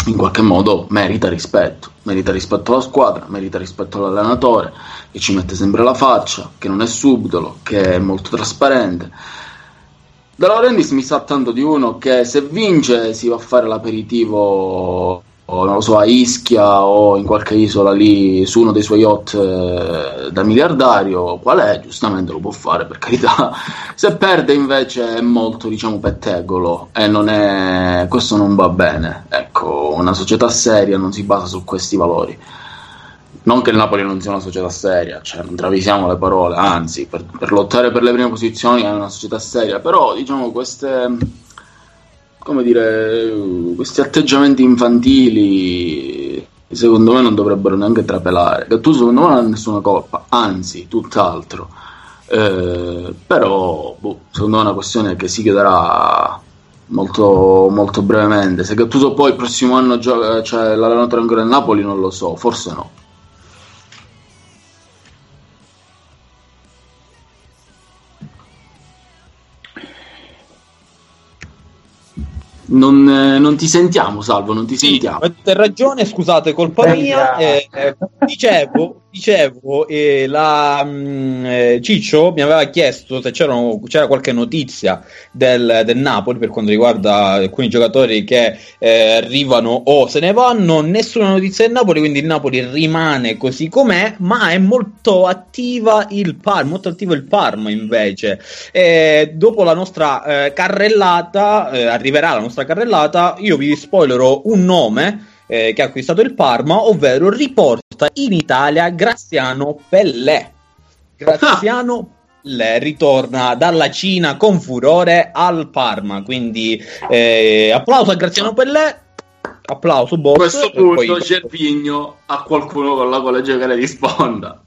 in qualche modo merita rispetto, merita rispetto alla squadra, merita rispetto all'allenatore che ci mette sempre la faccia, che non è subdolo, che è molto trasparente. De Laurentiis mi sa tanto di uno che se vince si va a fare l'aperitivo o non lo so, a Ischia o in qualche isola lì su uno dei suoi yacht eh, da miliardario, qual è? Giustamente lo può fare per carità. Se perde invece è molto diciamo pettegolo e non è questo non va bene. Ecco, una società seria non si basa su questi valori. Non che il Napoli non sia una società seria, cioè non travisiamo le parole, anzi, per, per lottare per le prime posizioni è una società seria, però diciamo queste dire, questi atteggiamenti infantili secondo me non dovrebbero neanche trapelare. Gattuso secondo me non ha nessuna colpa, anzi, tutt'altro. Eh, però boh, secondo me è una questione che si chiederà molto, molto brevemente. Se Gattuso poi il prossimo anno gioca, cioè l'allenatore ancora del Napoli, non lo so, forse no. Non, eh, non, ti sentiamo, Salvo, non ti sì, sentiamo. Avete ragione, scusate, colpa mia. Eh, dicevo, dicevo eh, la, mh, eh, Ciccio mi aveva chiesto se c'era qualche notizia del, del, Napoli per quanto riguarda alcuni giocatori che eh, arrivano o se ne vanno. Nessuna notizia del Napoli, quindi il Napoli rimane così com'è, ma è molto attiva il Parma, molto attivo il Parma invece. dopo la nostra eh, carrellata arriverà la nostra carrellata, io vi spoilerò un nome eh, che ha acquistato il Parma, ovvero riporta in Italia Graziano Pellè. Graziano ah. Pellè ritorna dalla Cina con furore al Parma, quindi eh, applauso a Graziano Pellè. Applauso, boss. A questo punto poi... Cervigno ha qualcuno con la quale giocare di sponda.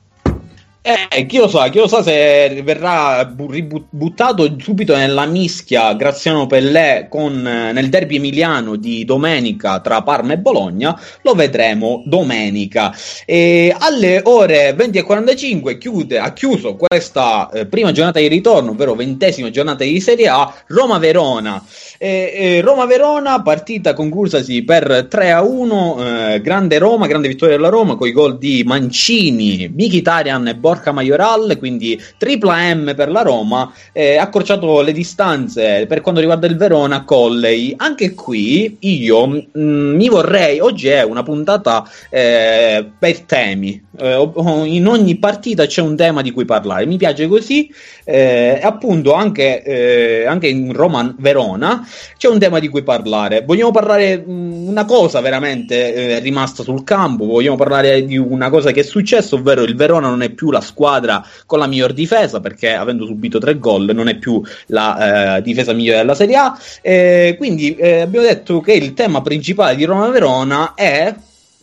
Eh, chi lo sa, chi lo sa se verrà bu- buttato subito nella mischia Graziano Pellè con, nel derby emiliano di domenica tra Parma e Bologna, lo vedremo domenica. E alle ore 20.45 chiude, ha chiuso questa eh, prima giornata di ritorno, ovvero ventesima giornata di Serie A, Roma-Verona. E, Roma-Verona, partita conclusasi per 3 a 1, eh, grande Roma, grande vittoria della Roma con i gol di Mancini, Mkhitaryan e Borja Majoral, quindi tripla M per la Roma, eh, accorciato le distanze per quanto riguarda il Verona, Colley. Anche qui io mh, mm, mi vorrei, oggi è una puntata eh, per temi, eh, in ogni partita c'è un tema di cui parlare, mi piace così, eh, appunto anche, eh, anche in Roma-Verona c'è un tema di cui parlare. Vogliamo parlare mh, mm, una cosa veramente eh, rimasta sul campo, vogliamo parlare di una cosa che è successa, ovvero il Verona non è più la squadra con la miglior difesa perché avendo subito tre gol non è più la eh, difesa migliore della Serie A. Eh, quindi eh, abbiamo detto che il tema principale di Roma-Verona è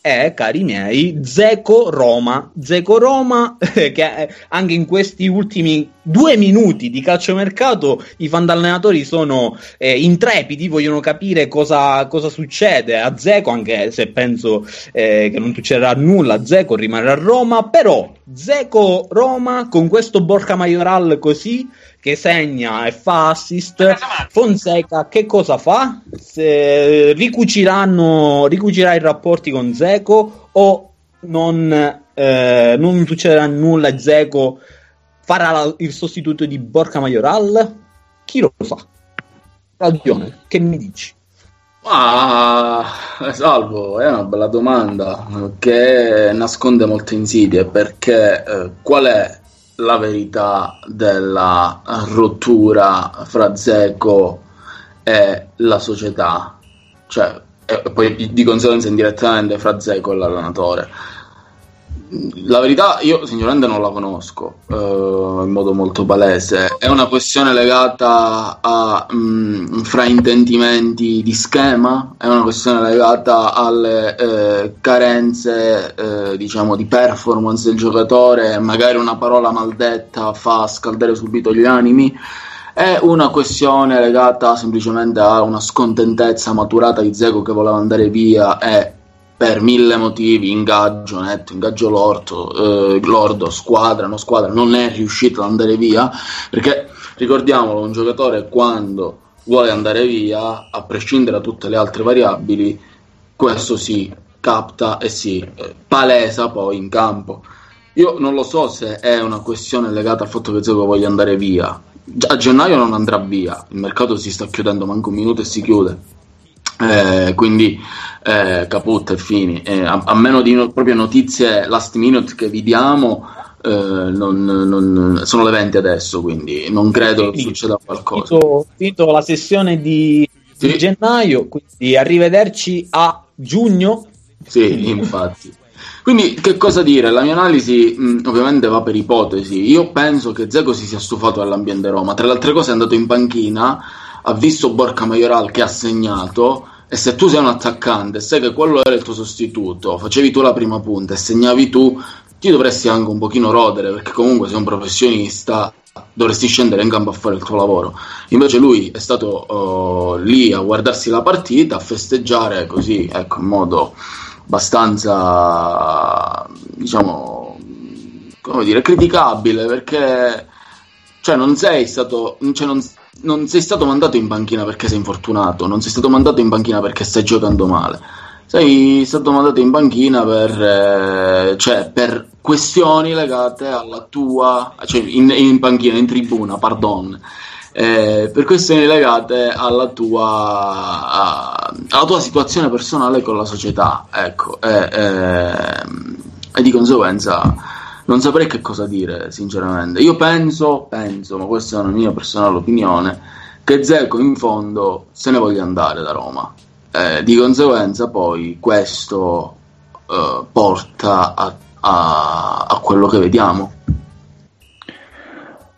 è, cari miei, Zeco Roma. Zeco Roma, che anche in questi ultimi due minuti di calciomercato i fan allenatori sono eh, intrepidi, vogliono capire cosa, cosa, succede a Zeco, anche se penso eh, che non succederà nulla, Zeco rimarrà a Roma, però Zeco Roma con questo Borca Majoral così che segna e fa assist. Fonseca che cosa fa? Se ricuciranno, ricucirà i rapporti con Zeco o non, eh, non succederà nulla e Zeco farà la, il sostituto di Borca Majoral? Chi lo sa? Ragione, che mi dici? Ah, salvo, è una bella domanda che nasconde molte insidie perché eh, qual è la verità della rottura fra Zeco e la società, cioè, e poi di conseguenza indirettamente fra Zeco e l'allenatore. La verità io sinceramente non la conosco uh, in modo molto palese, è una questione legata a um, fraintendimenti di schema, è una questione legata alle uh, carenze uh, diciamo di performance del giocatore, magari una parola maldetta fa scaldare subito gli animi, è una questione legata semplicemente a una scontentezza maturata di Zego che voleva andare via e per mille motivi, ingaggio netto, ingaggio lordo, eh, lordo, squadra, no squadra, non è riuscito ad andare via, perché ricordiamolo, un giocatore quando vuole andare via, a prescindere da tutte le altre variabili, questo sì, capta e si eh, palesa poi in campo. Io non lo so se è una questione legata al fatto che Zeko voglia andare via. A gennaio non andrà via, il mercato si sta chiudendo, manca un minuto e si chiude. Eh, quindi eh, caput e fini. Eh, a, a meno di no- proprio notizie last minute che vi diamo, eh, non, non- sono le 20 adesso, quindi non credo che succeda qualcosa. Finito, finito la sessione di, di gennaio, quindi arrivederci a giugno. Sì, infatti. Quindi che cosa dire? La mia analisi mh, ovviamente va per ipotesi. Io penso che Zeko si sia stufato dell'ambiente Roma. Tra le altre cose è andato in panchina, ha visto Borca Majoral che ha segnato e se tu sei un attaccante e sai che quello era il tuo sostituto, facevi tu la prima punta e segnavi tu, ti dovresti anche un pochino rodere perché comunque sei un professionista, dovresti scendere in campo a fare il tuo lavoro. Invece lui è stato oh, lì a guardarsi la partita, a festeggiare così, ecco, in modo abbastanza, diciamo, come dire, criticabile perché cioè non sei stato, cioè non, non sei stato mandato in panchina perché sei infortunato, non sei stato mandato in panchina perché stai giocando male. Sei stato mandato in panchina per, eh, cioè, per questioni legate alla tua, cioè in, in panchina, in tribuna, pardon, eh, per questioni legate alla tua, alla tua situazione personale con la società, ecco, e, ehm, e di conseguenza non saprei che cosa dire, sinceramente. Io penso, penso, ma questa è una mia personale opinione, che Zeko in fondo se ne voglia andare da Roma. Eh, di conseguenza poi questo eh, porta a, a- a quello che vediamo.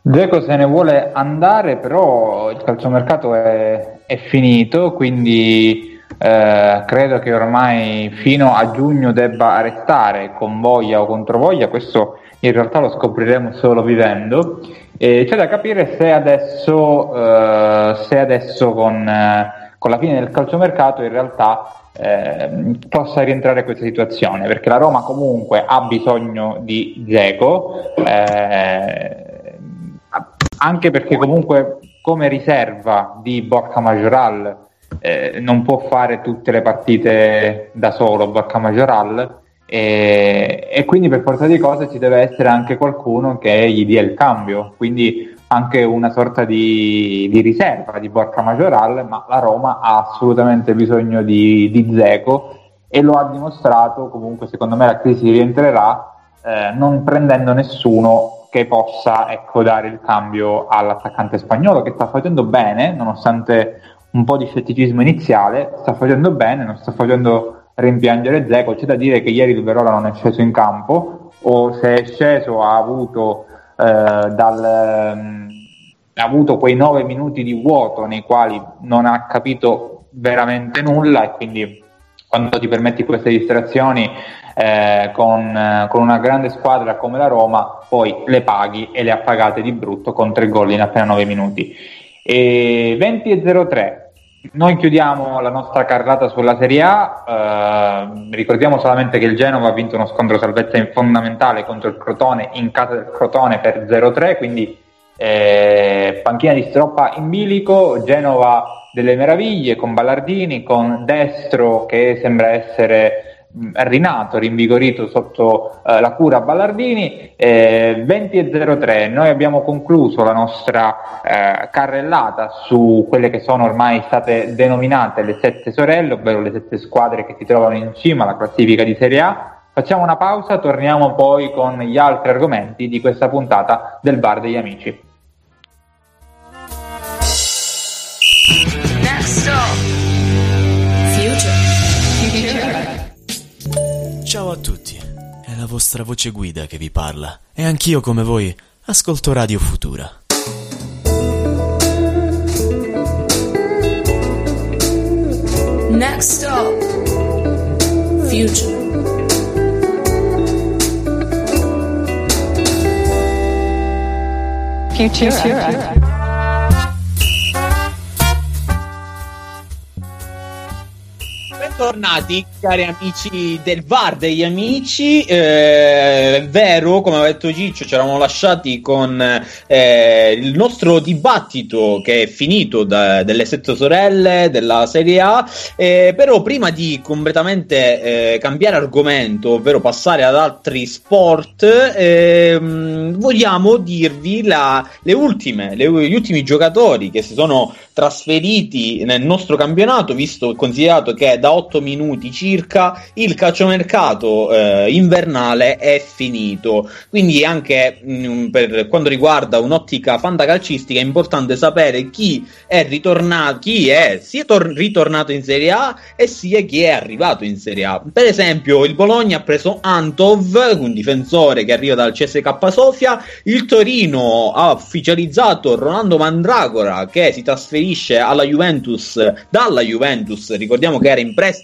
Dzeko se ne vuole andare, però il calciomercato è, è finito, quindi eh, credo che ormai fino a giugno debba restare con voglia o contro voglia, questo in realtà lo scopriremo solo vivendo. E c'è da capire se adesso, eh, se adesso con, eh, con la fine del calciomercato in realtà eh, possa rientrare questa situazione, perché la Roma comunque ha bisogno di Dzeko. eh, anche perché comunque come riserva di Borca Majoral eh, non può fare tutte le partite da solo Borca Majoral e, e quindi per forza di cose ci deve essere anche qualcuno che gli dia il cambio quindi anche una sorta di, di riserva di Borca Majoral ma la Roma ha assolutamente bisogno di, di Zeco e lo ha dimostrato comunque secondo me la crisi rientrerà eh, non prendendo nessuno che possa ecco, dare il cambio all'attaccante spagnolo che sta facendo bene, nonostante un po' di scetticismo iniziale, sta facendo bene, non sta facendo rimpiangere Zeco. C'è da dire che ieri il Verona non è sceso in campo, o se è sceso ha avuto, eh, dal, ehm, ha avuto quei nove minuti di vuoto nei quali non ha capito veramente nulla e quindi quando ti permetti queste distrazioni eh, con, eh, con una grande squadra come la Roma, poi le paghi e le ha pagate di brutto con tre gol in appena 9 minuti. E 20 e 03. Noi chiudiamo la nostra carrata sulla Serie A, eh, ricordiamo solamente che il Genova ha vinto uno scontro salvezza in fondamentale contro il Crotone in casa del Crotone per 0-3, quindi eh, panchina di stroppa in bilico, Genova delle meraviglie con Ballardini, con Destro che sembra essere rinato, rinvigorito sotto eh, la cura Ballardini, eh, 20 e 03. Noi abbiamo concluso la nostra eh, carrellata su quelle che sono ormai state denominate le sette sorelle, ovvero le sette squadre che si trovano in cima alla classifica di Serie A. Facciamo una pausa, torniamo poi con gli altri argomenti di questa puntata del Bar degli Amici. La vostra voce guida che vi parla e anch'io come voi ascolto Radio Futura. Next stop. Future. Futura. Bentornati cari amici del VAR degli amici. Eh, è vero, come ha detto Ciccio, ci eravamo lasciati con eh, il nostro dibattito che è finito da, delle sette sorelle della Serie A. Eh, però prima di completamente eh, cambiare argomento, ovvero passare ad altri sport, ehm, vogliamo dirvi la, le ultime, le, gli ultimi giocatori che si sono trasferiti nel nostro campionato, visto considerato che da 8 minuti circa il calciomercato eh, invernale è finito. Quindi anche mh, per quanto riguarda un'ottica fantacalcistica è importante sapere chi è ritornato, chi è sia tor- ritornato in Serie A e sia chi è arrivato in Serie A. Per esempio, il Bologna ha preso Antov, un difensore che arriva dal CSK Sofia, il Torino ha ufficializzato Ronaldo Mandragora che si trasferisce alla Juventus dalla Juventus, ricordiamo che era in prestito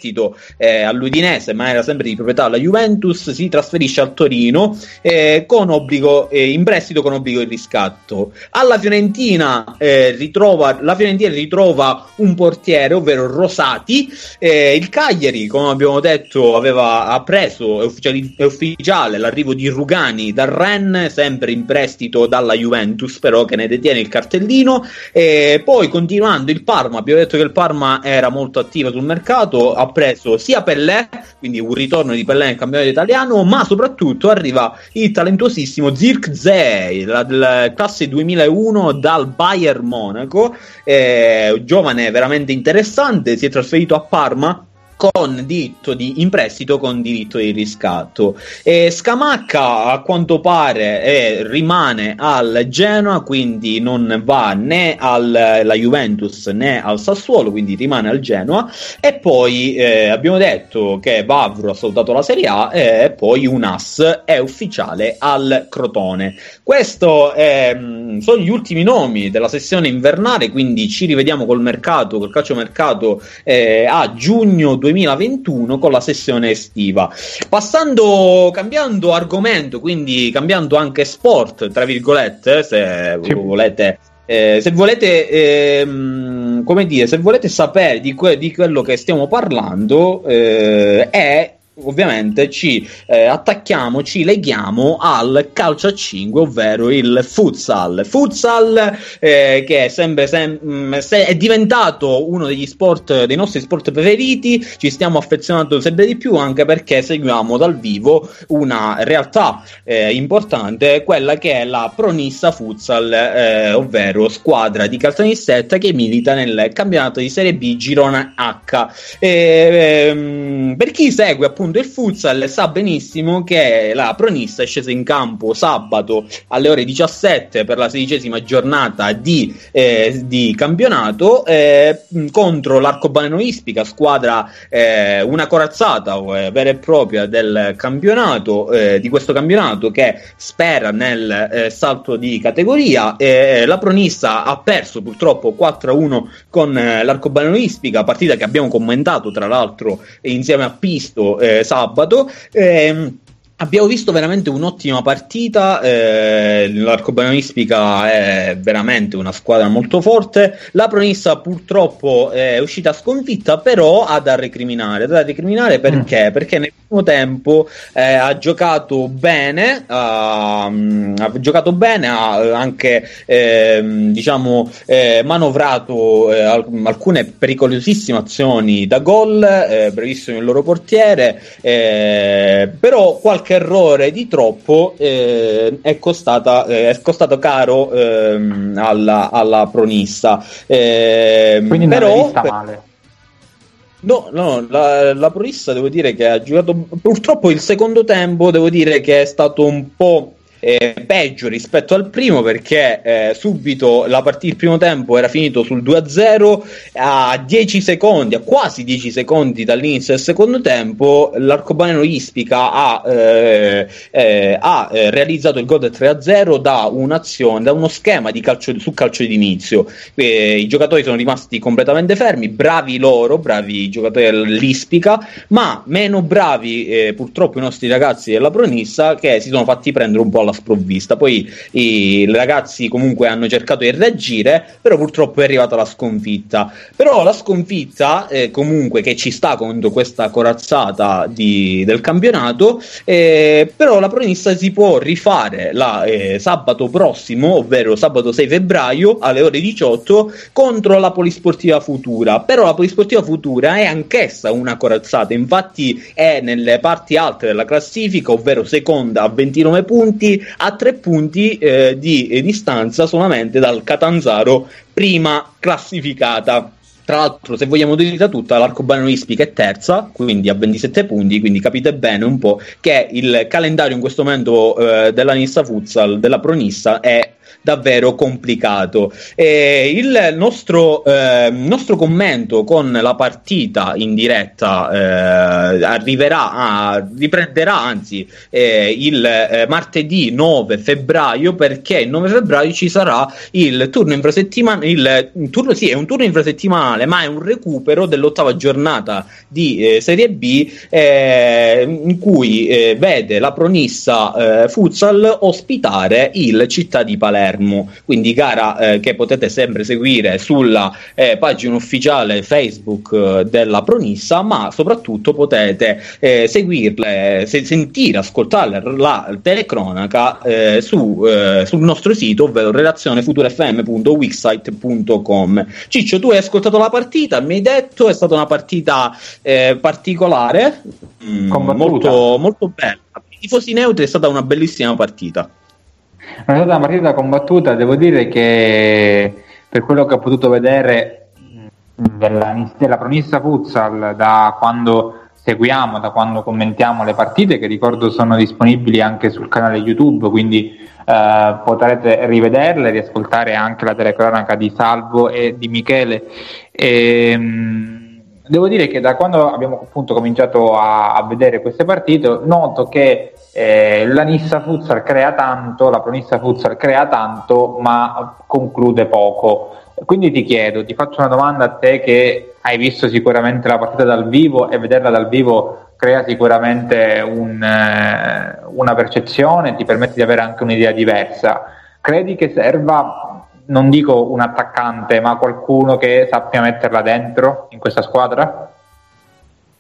eh, all'Udinese, ma era sempre di proprietà alla Juventus, si trasferisce al Torino eh, con obbligo, eh, in prestito con obbligo di riscatto. Alla Fiorentina, eh, ritrova, la Fiorentina ritrova un portiere, ovvero Rosati. eh, il Cagliari, come abbiamo detto, aveva ha preso, è, ufficiali- è ufficiale l'arrivo di Rugani dal Ren, sempre in prestito dalla Juventus, però che ne detiene il cartellino. E poi continuando il Parma, abbiamo detto che il Parma era molto attivo sul mercato, ha preso sia Pellè, quindi un ritorno di Pellè nel campionato italiano, ma soprattutto arriva il talentuosissimo Zirkzee, la, la classe 2001 dal Bayern Monaco, eh, giovane veramente interessante, si è trasferito a Parma con diritto di in prestito con diritto di riscatto. E Scamacca a quanto pare eh, rimane al Genoa quindi non va né alla Juventus né al Sassuolo quindi rimane al Genoa. E poi eh, abbiamo detto che Vavro ha salutato la Serie A e poi Unas è ufficiale al Crotone. Questo ehm, sono gli ultimi nomi della sessione invernale quindi ci rivediamo col mercato col calciomercato eh, a giugno 2021 con la sessione estiva. Passando, cambiando argomento, quindi cambiando anche sport, tra virgolette, se sì. volete. Eh, se volete, ehm, come dire, se volete sapere di, que- di quello che stiamo parlando, eh, è ovviamente ci eh, attacchiamo, ci leghiamo al calcio a 5, ovvero il futsal. Futsal eh, che è sempre sem- mm, è diventato uno degli sport, dei nostri sport preferiti, ci stiamo affezionando sempre di più anche perché seguiamo dal vivo una realtà eh, importante, quella che è la Pronissa Futsal, eh, ovvero squadra di caltanissetta che milita nel campionato di Serie B Girona H. Ehm, per chi segue appunto appunto il futsal sa benissimo che la Pronissa è scesa in campo sabato alle ore 17 per la sedicesima giornata di, eh, di campionato eh, contro l'Arcobaleno Ispica, squadra eh, una corazzata eh, vera e propria del campionato, eh, di questo campionato che spera nel eh, salto di categoria. la Pronissa ha perso purtroppo 4-1 con l'Arcobaleno Ispica, partita che abbiamo commentato tra l'altro insieme a Pisto sabato. Ehm, Abbiamo visto veramente un'ottima partita, eh, l'Arcobaleno Ispica è veramente una squadra molto forte, la Pronissa purtroppo è uscita sconfitta, però ha da recriminare, da recriminare perché? Mm. Perché nel primo tempo eh, ha giocato bene, ha, ha giocato bene, ha anche eh, diciamo eh, manovrato eh, alcune pericolosissime azioni da gol, eh, brevissimo il loro portiere, però qualche qualche errore di troppo eh, è, costata, eh, è costato caro ehm, alla, alla pronissa. Eh, Quindi però, non vista male. No, no, la, la pronissa devo dire che ha giocato purtroppo il secondo tempo, devo dire che è stato un po' eh, peggio rispetto al primo perché eh, subito partita, il primo tempo era finito sul 2-0 a 10 secondi, a quasi 10 secondi dall'inizio del secondo tempo l'arcobaleno Ispica ha, eh, eh ha eh, realizzato il gol del 3-0 da un'azione, da uno schema di calcio, su calcio d'inizio I giocatori sono rimasti completamente fermi, bravi loro, bravi i giocatori dell'Ispica ma meno bravi eh, purtroppo i nostri ragazzi della Pronissa che si sono fatti prendere un po' sprovvista. Poi i ragazzi comunque hanno cercato di reagire, però purtroppo è arrivata la sconfitta. Però la sconfitta eh, comunque che ci sta contro questa corazzata di, del campionato, eh, però la pronissa si può rifare la, eh, sabato prossimo, ovvero sabato 6 febbraio alle ore 18 contro la Polisportiva Futura. Però la Polisportiva Futura è anch'essa una corazzata, infatti è nelle parti alte della classifica, ovvero seconda a 29 punti, a 3 punti eh, di eh, distanza solamente dal Catanzaro prima classificata. Tra l'altro, se vogliamo dirla tutta, l'Arcobaleno Ispica è terza, quindi a 27 punti, quindi capite bene un po' che il calendario in questo momento eh, della Nissa Futsal, della Pronissa, è davvero complicato. E il nostro, eh, nostro commento con la partita in diretta eh, arriverà a, riprenderà anzi eh, il eh, martedì 9 febbraio perché il 9 febbraio ci sarà il turno infrasettimanale il, turno sì è un turno infrasettimanale ma è un recupero dell'ottava giornata di eh, Serie B eh, in cui vede la pronissa futsal ospitare il Città di Palermo quindi gara eh, che potete sempre seguire sulla eh, pagina ufficiale Facebook eh, della Pronissa, ma soprattutto potete eh, seguirle, se- sentire, ascoltare la telecronaca eh, su, sul nostro sito, ovvero relazionefutурefm.wixsite.com. Ciccio, tu hai ascoltato la partita, mi hai detto è stata una partita particolare, mm, molto, molto bella. I tifosi neutri è stata una bellissima partita. È stata una partita combattuta, devo dire che per quello che ho potuto vedere della, della Pronissa Futsal da quando seguiamo, da quando commentiamo le partite, che ricordo sono disponibili anche sul canale YouTube, quindi eh, potrete rivederle, riascoltare anche la telecronaca di Salvo e di Michele. E, mh, devo dire che da quando abbiamo appunto cominciato a, a vedere queste partite, noto che eh, la Nissa Futsal crea tanto, la Pronissa Futsal crea tanto, ma conclude poco. Quindi ti chiedo, ti faccio una domanda a te che hai visto sicuramente la partita dal vivo e vederla dal vivo crea sicuramente un, eh, una percezione, ti permette di avere anche un'idea diversa. Credi che serva, non dico un attaccante, ma qualcuno che sappia metterla dentro in questa squadra?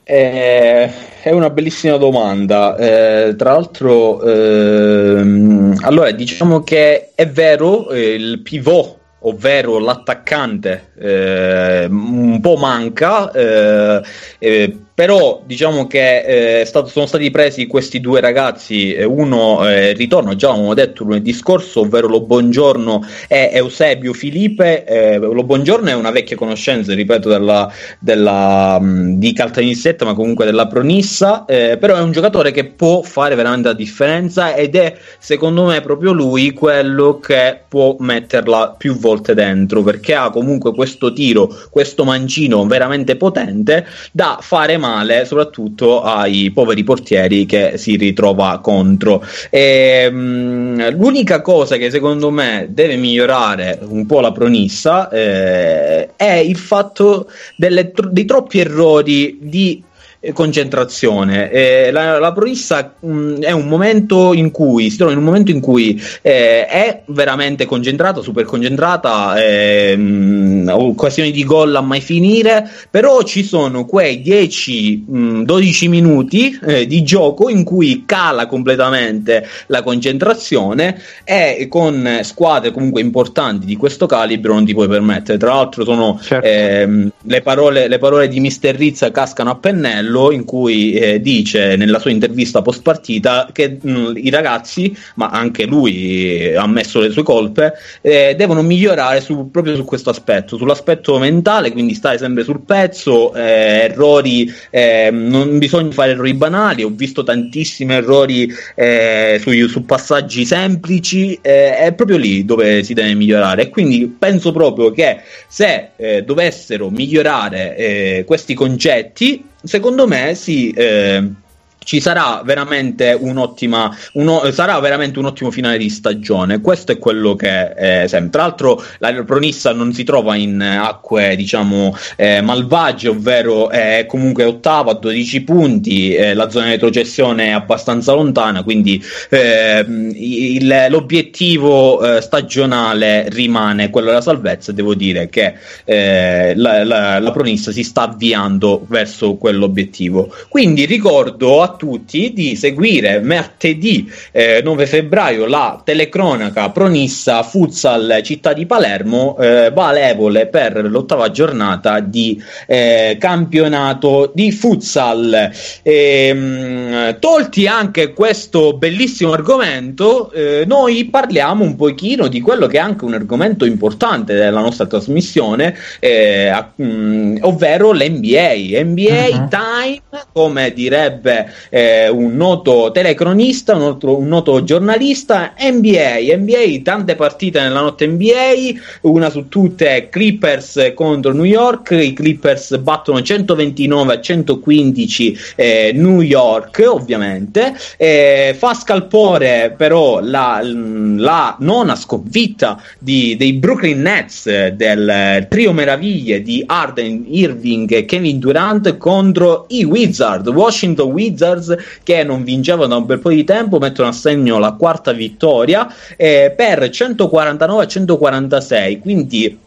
Eh, è una bellissima domanda. Eh, tra l'altro, ehm, allora diciamo che è vero, eh, il pivot ovvero l'attaccante eh, un po' manca eh, eh, però diciamo che eh, stato, sono stati presi questi due ragazzi uno eh, ritorno già avevamo detto lunedì scorso ovvero lo Buongiorno e Eusebio Filipe. Eh, lo Buongiorno è una vecchia conoscenza ripeto della, della, mh, di Caltanissetta ma comunque della Pronissa però è un giocatore che può fare veramente la differenza ed è secondo me proprio lui quello che può metterla più volte dentro perché ha comunque questo tiro questo mancino veramente potente da fare male soprattutto ai poveri portieri che si ritrova contro. E, mh, l'unica cosa che secondo me deve migliorare un po' la pronissa eh, è il fatto delle, dei troppi errori di concentrazione. Eh, la, la Pronissa mh, è un momento in cui si trova in un momento in cui eh, è veramente concentrata, super concentrata, eh, mh, occasioni di gol a mai finire, però ci sono quei 10-12 minuti eh, di gioco in cui cala completamente la concentrazione e con squadre comunque importanti di questo calibro non ti puoi permettere. Tra l'altro sono certo. Ehm, le, parole, le parole di Mister Rizza cascano a pennello in cui eh, dice nella sua intervista post partita che mh, i ragazzi, ma anche lui eh, ha ammesso le sue colpe, eh, devono migliorare su, proprio su questo aspetto, sull'aspetto mentale, quindi stare sempre sul pezzo, eh, errori, eh, non bisogna fare errori banali, ho visto tantissimi errori eh, su, su, passaggi semplici, è proprio lì dove si deve migliorare. Quindi penso proprio che se dovessero migliorare questi concetti secondo me si, eh, ci sarà veramente uno, sarà veramente un ottimo finale di stagione. Questo è quello che eh, sempre. Tra l'altro la Pronissa non si trova in acque diciamo eh, malvagie ovvero è comunque ottava a 12 punti eh, la zona di retrocessione è abbastanza lontana quindi ehm, il, l'obiettivo eh, stagionale rimane quello della salvezza. Devo dire che eh, la, la, la Pronissa si sta avviando verso quell'obiettivo. Quindi ricordo a tutti di seguire martedì eh, 9 febbraio la telecronaca Pronissa Futsal Città di Palermo, eh, valevole per l'ottava giornata di eh, campionato di futsal. E, mh, tolti anche questo bellissimo argomento, eh, noi parliamo un pochino di quello che è anche un argomento importante della nostra trasmissione, eh, mh, ovvero l'NBA. NBA uh-huh. Time, come direbbe eh, un noto telecronista, un noto, un noto, giornalista, NBA, NBA, tante partite nella notte NBA, una su tutte Clippers contro New York, i Clippers battono 129 a 115 eh, New York ovviamente, eh, fa scalpore però la, la nona sconfitta di, dei Brooklyn Nets del trio meraviglie di Arden, Irving e Kevin Durant contro i Wizards, Washington Wizards che non vincevano da un bel po' di tempo, mettono a segno la quarta vittoria eh, per 149 a 146, quindi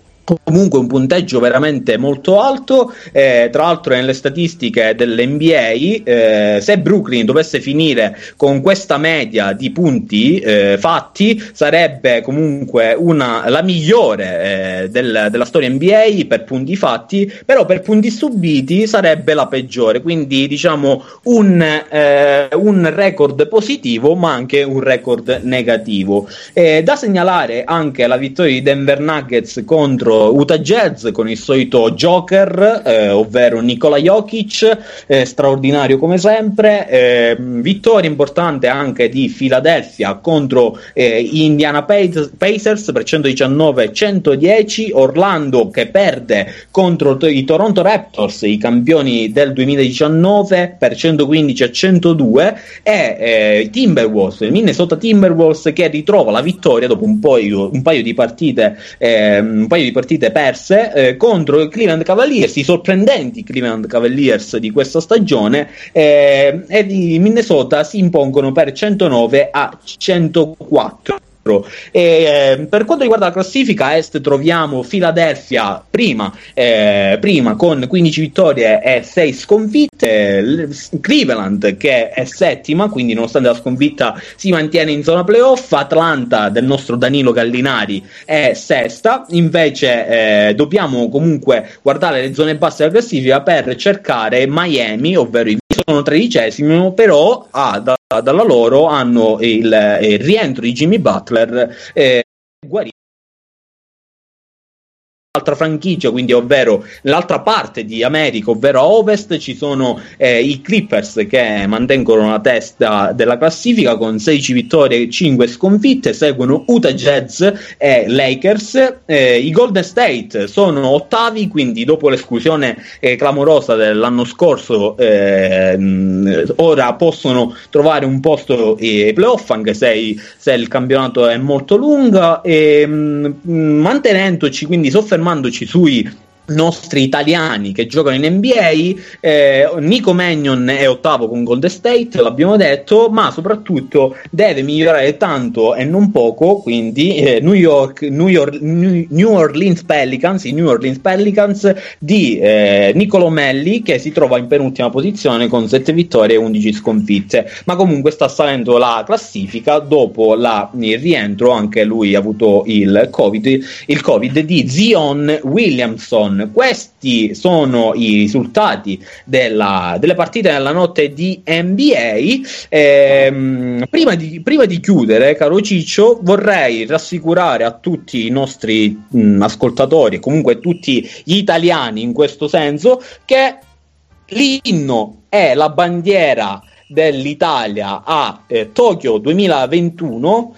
comunque un punteggio veramente molto alto. Eh, tra l'altro nelle statistiche dell'NBA eh, se Brooklyn dovesse finire con questa media di punti eh, fatti sarebbe comunque una, la migliore eh, del, della storia NBA per punti fatti però per punti subiti sarebbe la peggiore. Quindi diciamo un, eh, un record positivo ma anche un record negativo. Eh, da segnalare anche la vittoria di Denver Nuggets contro Utah Jazz con il solito Joker, eh, ovvero Nikola Jokic, eh, straordinario come sempre. Eh, vittoria importante anche di Philadelphia contro eh, Indiana Pacers per 119-110. Orlando che perde contro i Toronto Raptors, i campioni del 2019 per 115-102. E eh, Timberwolves, Minnesota Timberwolves che ritrova la vittoria dopo un, paio, un paio di partite, eh, un paio di partite partite perse eh, contro i Cleveland Cavaliers, i sorprendenti Cleveland Cavaliers di questa stagione, eh, e i Minnesota si impongono per 109 a 104. E, eh, per quanto riguarda la classifica, est troviamo Philadelphia prima, eh, prima con 15 vittorie e 6 sconfitte, Cleveland che è settima, quindi nonostante la sconfitta si mantiene in zona playoff, Atlanta del nostro Danilo Gallinari è sesta, invece eh, dobbiamo comunque guardare le zone basse della classifica per cercare Miami, ovvero i sono tredicesimi, però ah, da, dalla loro hanno il, il, rientro di Jimmy Butler eh, guarito L'altra franchigia, quindi ovvero l'altra parte di America, ovvero a ovest, ci sono eh, i Clippers che mantengono la testa della classifica con 16 vittorie e 5 sconfitte, seguono Utah Jazz e Lakers, eh, i Golden State sono ottavi, quindi dopo l'esclusione eh, clamorosa dell'anno scorso, eh, ora possono trovare un posto ai playoff, anche se, se, il campionato è molto lungo, e, mh, mantenendoci quindi soffermandoci fermandoci sui nostri italiani che giocano in NBA. Eh, Nico Magnon è ottavo con Golden State, l'abbiamo detto, ma soprattutto deve migliorare tanto e non poco. Quindi eh, New, York, New, York, New Orleans Pelicans, i New Orleans Pelicans di eh, Nicolo Melli che si trova in penultima posizione con 7 vittorie e 11 sconfitte. Ma comunque sta salendo la classifica dopo la, il rientro, anche lui ha avuto il COVID, il COVID di Zion Williamson questi sono i risultati della, delle partite della notte di NBA. Ehm, prima, di, prima, di, chiudere, caro Ciccio, vorrei rassicurare a tutti i nostri mh, ascoltatori, comunque tutti gli italiani in questo senso, che l'inno è la bandiera dell'Italia a eh, Tokyo 2021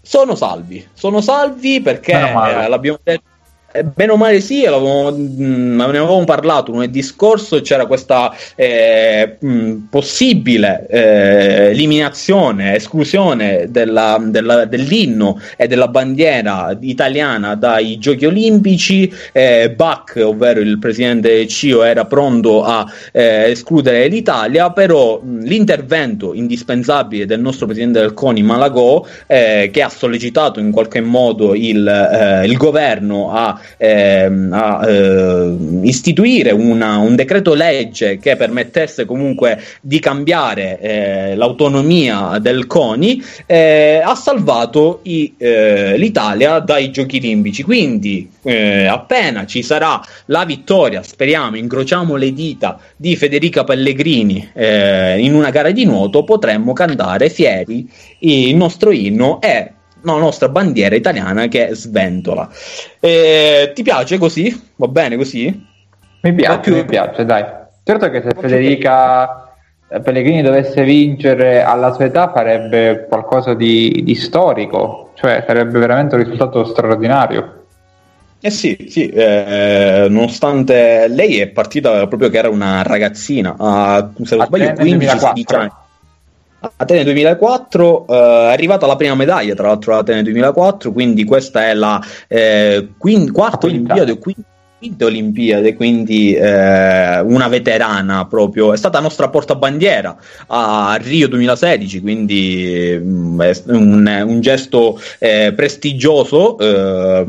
sono salvi, sono salvi perché eh, l'abbiamo detto Eh, bene o male sì, avevamo, mh, ne avevamo parlato lunedì scorso, c'era questa eh, mh, possibile eh, eliminazione, esclusione della, della, dell'inno e della bandiera italiana dai giochi olimpici, eh, Bach, ovvero il presidente CIO, era pronto a eh, escludere l'Italia, però mh, l'intervento indispensabile del nostro presidente del CONI Malagò, eh, che ha sollecitato in qualche modo il, il governo a ehm, a eh, istituire una, un decreto legge che permettesse comunque di cambiare eh, l'autonomia del CONI, eh, ha salvato i, eh, l'Italia dai giochi olimpici. Quindi, eh, appena ci sarà la vittoria, speriamo, incrociamo le dita di Federica Pellegrini in una gara di nuoto, potremmo cantare fieri il nostro inno e la nostra bandiera italiana che sventola. Eh, ti piace così? Va bene così? Mi piace, più... mi piace, dai. Certo che se Federica Pellegrini dovesse vincere alla sua età farebbe qualcosa di, di storico, cioè sarebbe veramente un risultato straordinario. Eh sì, sì eh, nonostante lei è partita proprio che era una ragazzina, a, se non sbaglio 15-16 anni. Atene 2004 eh, è arrivata la prima medaglia tra l'altro Atene 2004 quindi questa è la eh, quin- quarta Olimpiade quinta vinte Olimpiadi, quindi eh, una veterana proprio, è stata nostra portabandiera a Rio 2016, quindi mh, mm, un, un gesto eh, prestigioso eh,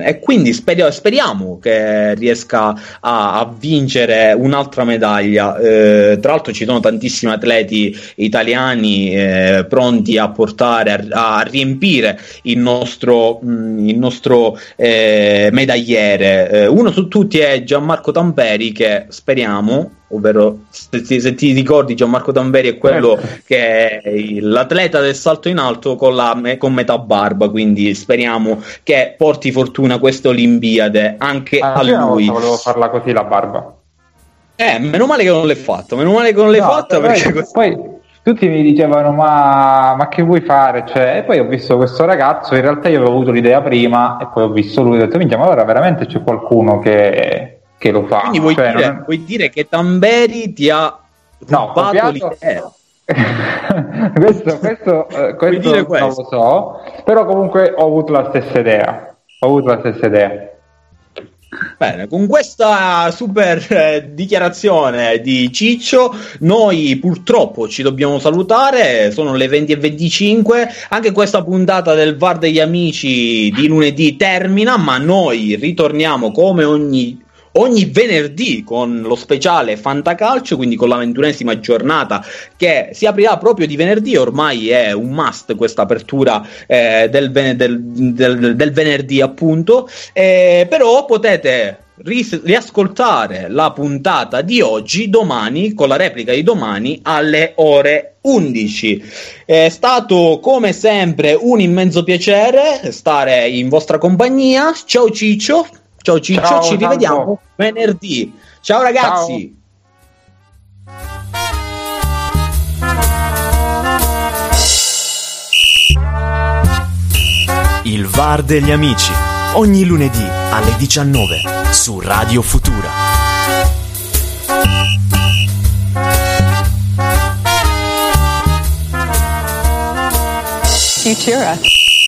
e quindi speri- speriamo che riesca a, a vincere un'altra medaglia. Eh, tra l'altro ci sono tantissimi atleti italiani eh, pronti a portare, a, a riempire il nostro, mh, mm, il nostro eh, medagliere. Uno su tutti è Gianmarco Tamperi che speriamo ovvero se ti, se ti, ricordi Gianmarco Tamberi è quello certo. che è l'atleta del salto in alto con, la, con metà barba quindi speriamo che porti fortuna queste Olimpiade anche ah, a lui volevo farla così la barba eh meno male che non l'hai fatto meno male che non l'hai no, fatta perché poi, poi tutti mi dicevano ma, ma, che vuoi fare? Cioè, e poi ho visto questo ragazzo in realtà io avevo avuto l'idea prima e poi ho visto lui e ho detto minchia ma allora veramente c'è qualcuno che, che lo fa. Quindi vuoi, cioè, dire, è... vuoi, dire, che Tamberi ti ha rubato no, l'idea? Questo, questo, eh, questo non questo? lo so però comunque ho avuto la stessa idea ho avuto la stessa idea Bene, con questa super eh, dichiarazione di Ciccio, noi purtroppo ci dobbiamo salutare. Sono le 20 e 25. Anche questa puntata del VAR degli amici di lunedì termina, ma noi ritorniamo come ogni ogni venerdì con lo speciale Fantacalcio, quindi con la ventunesima giornata che si aprirà proprio di venerdì, ormai è un must questa apertura eh, del, del, del, del, venerdì appunto, eh, però potete ris- riascoltare la puntata di oggi domani con la replica di domani alle ore 11. È stato come sempre un immenso piacere stare in vostra compagnia. Ciao Ciccio. Ciao Ciccio, Ciao, ci rivediamo tanto. venerdì. Ciao ragazzi. Il VAR degli amici, ogni lunedì alle 19 su Radio Futura. Futura.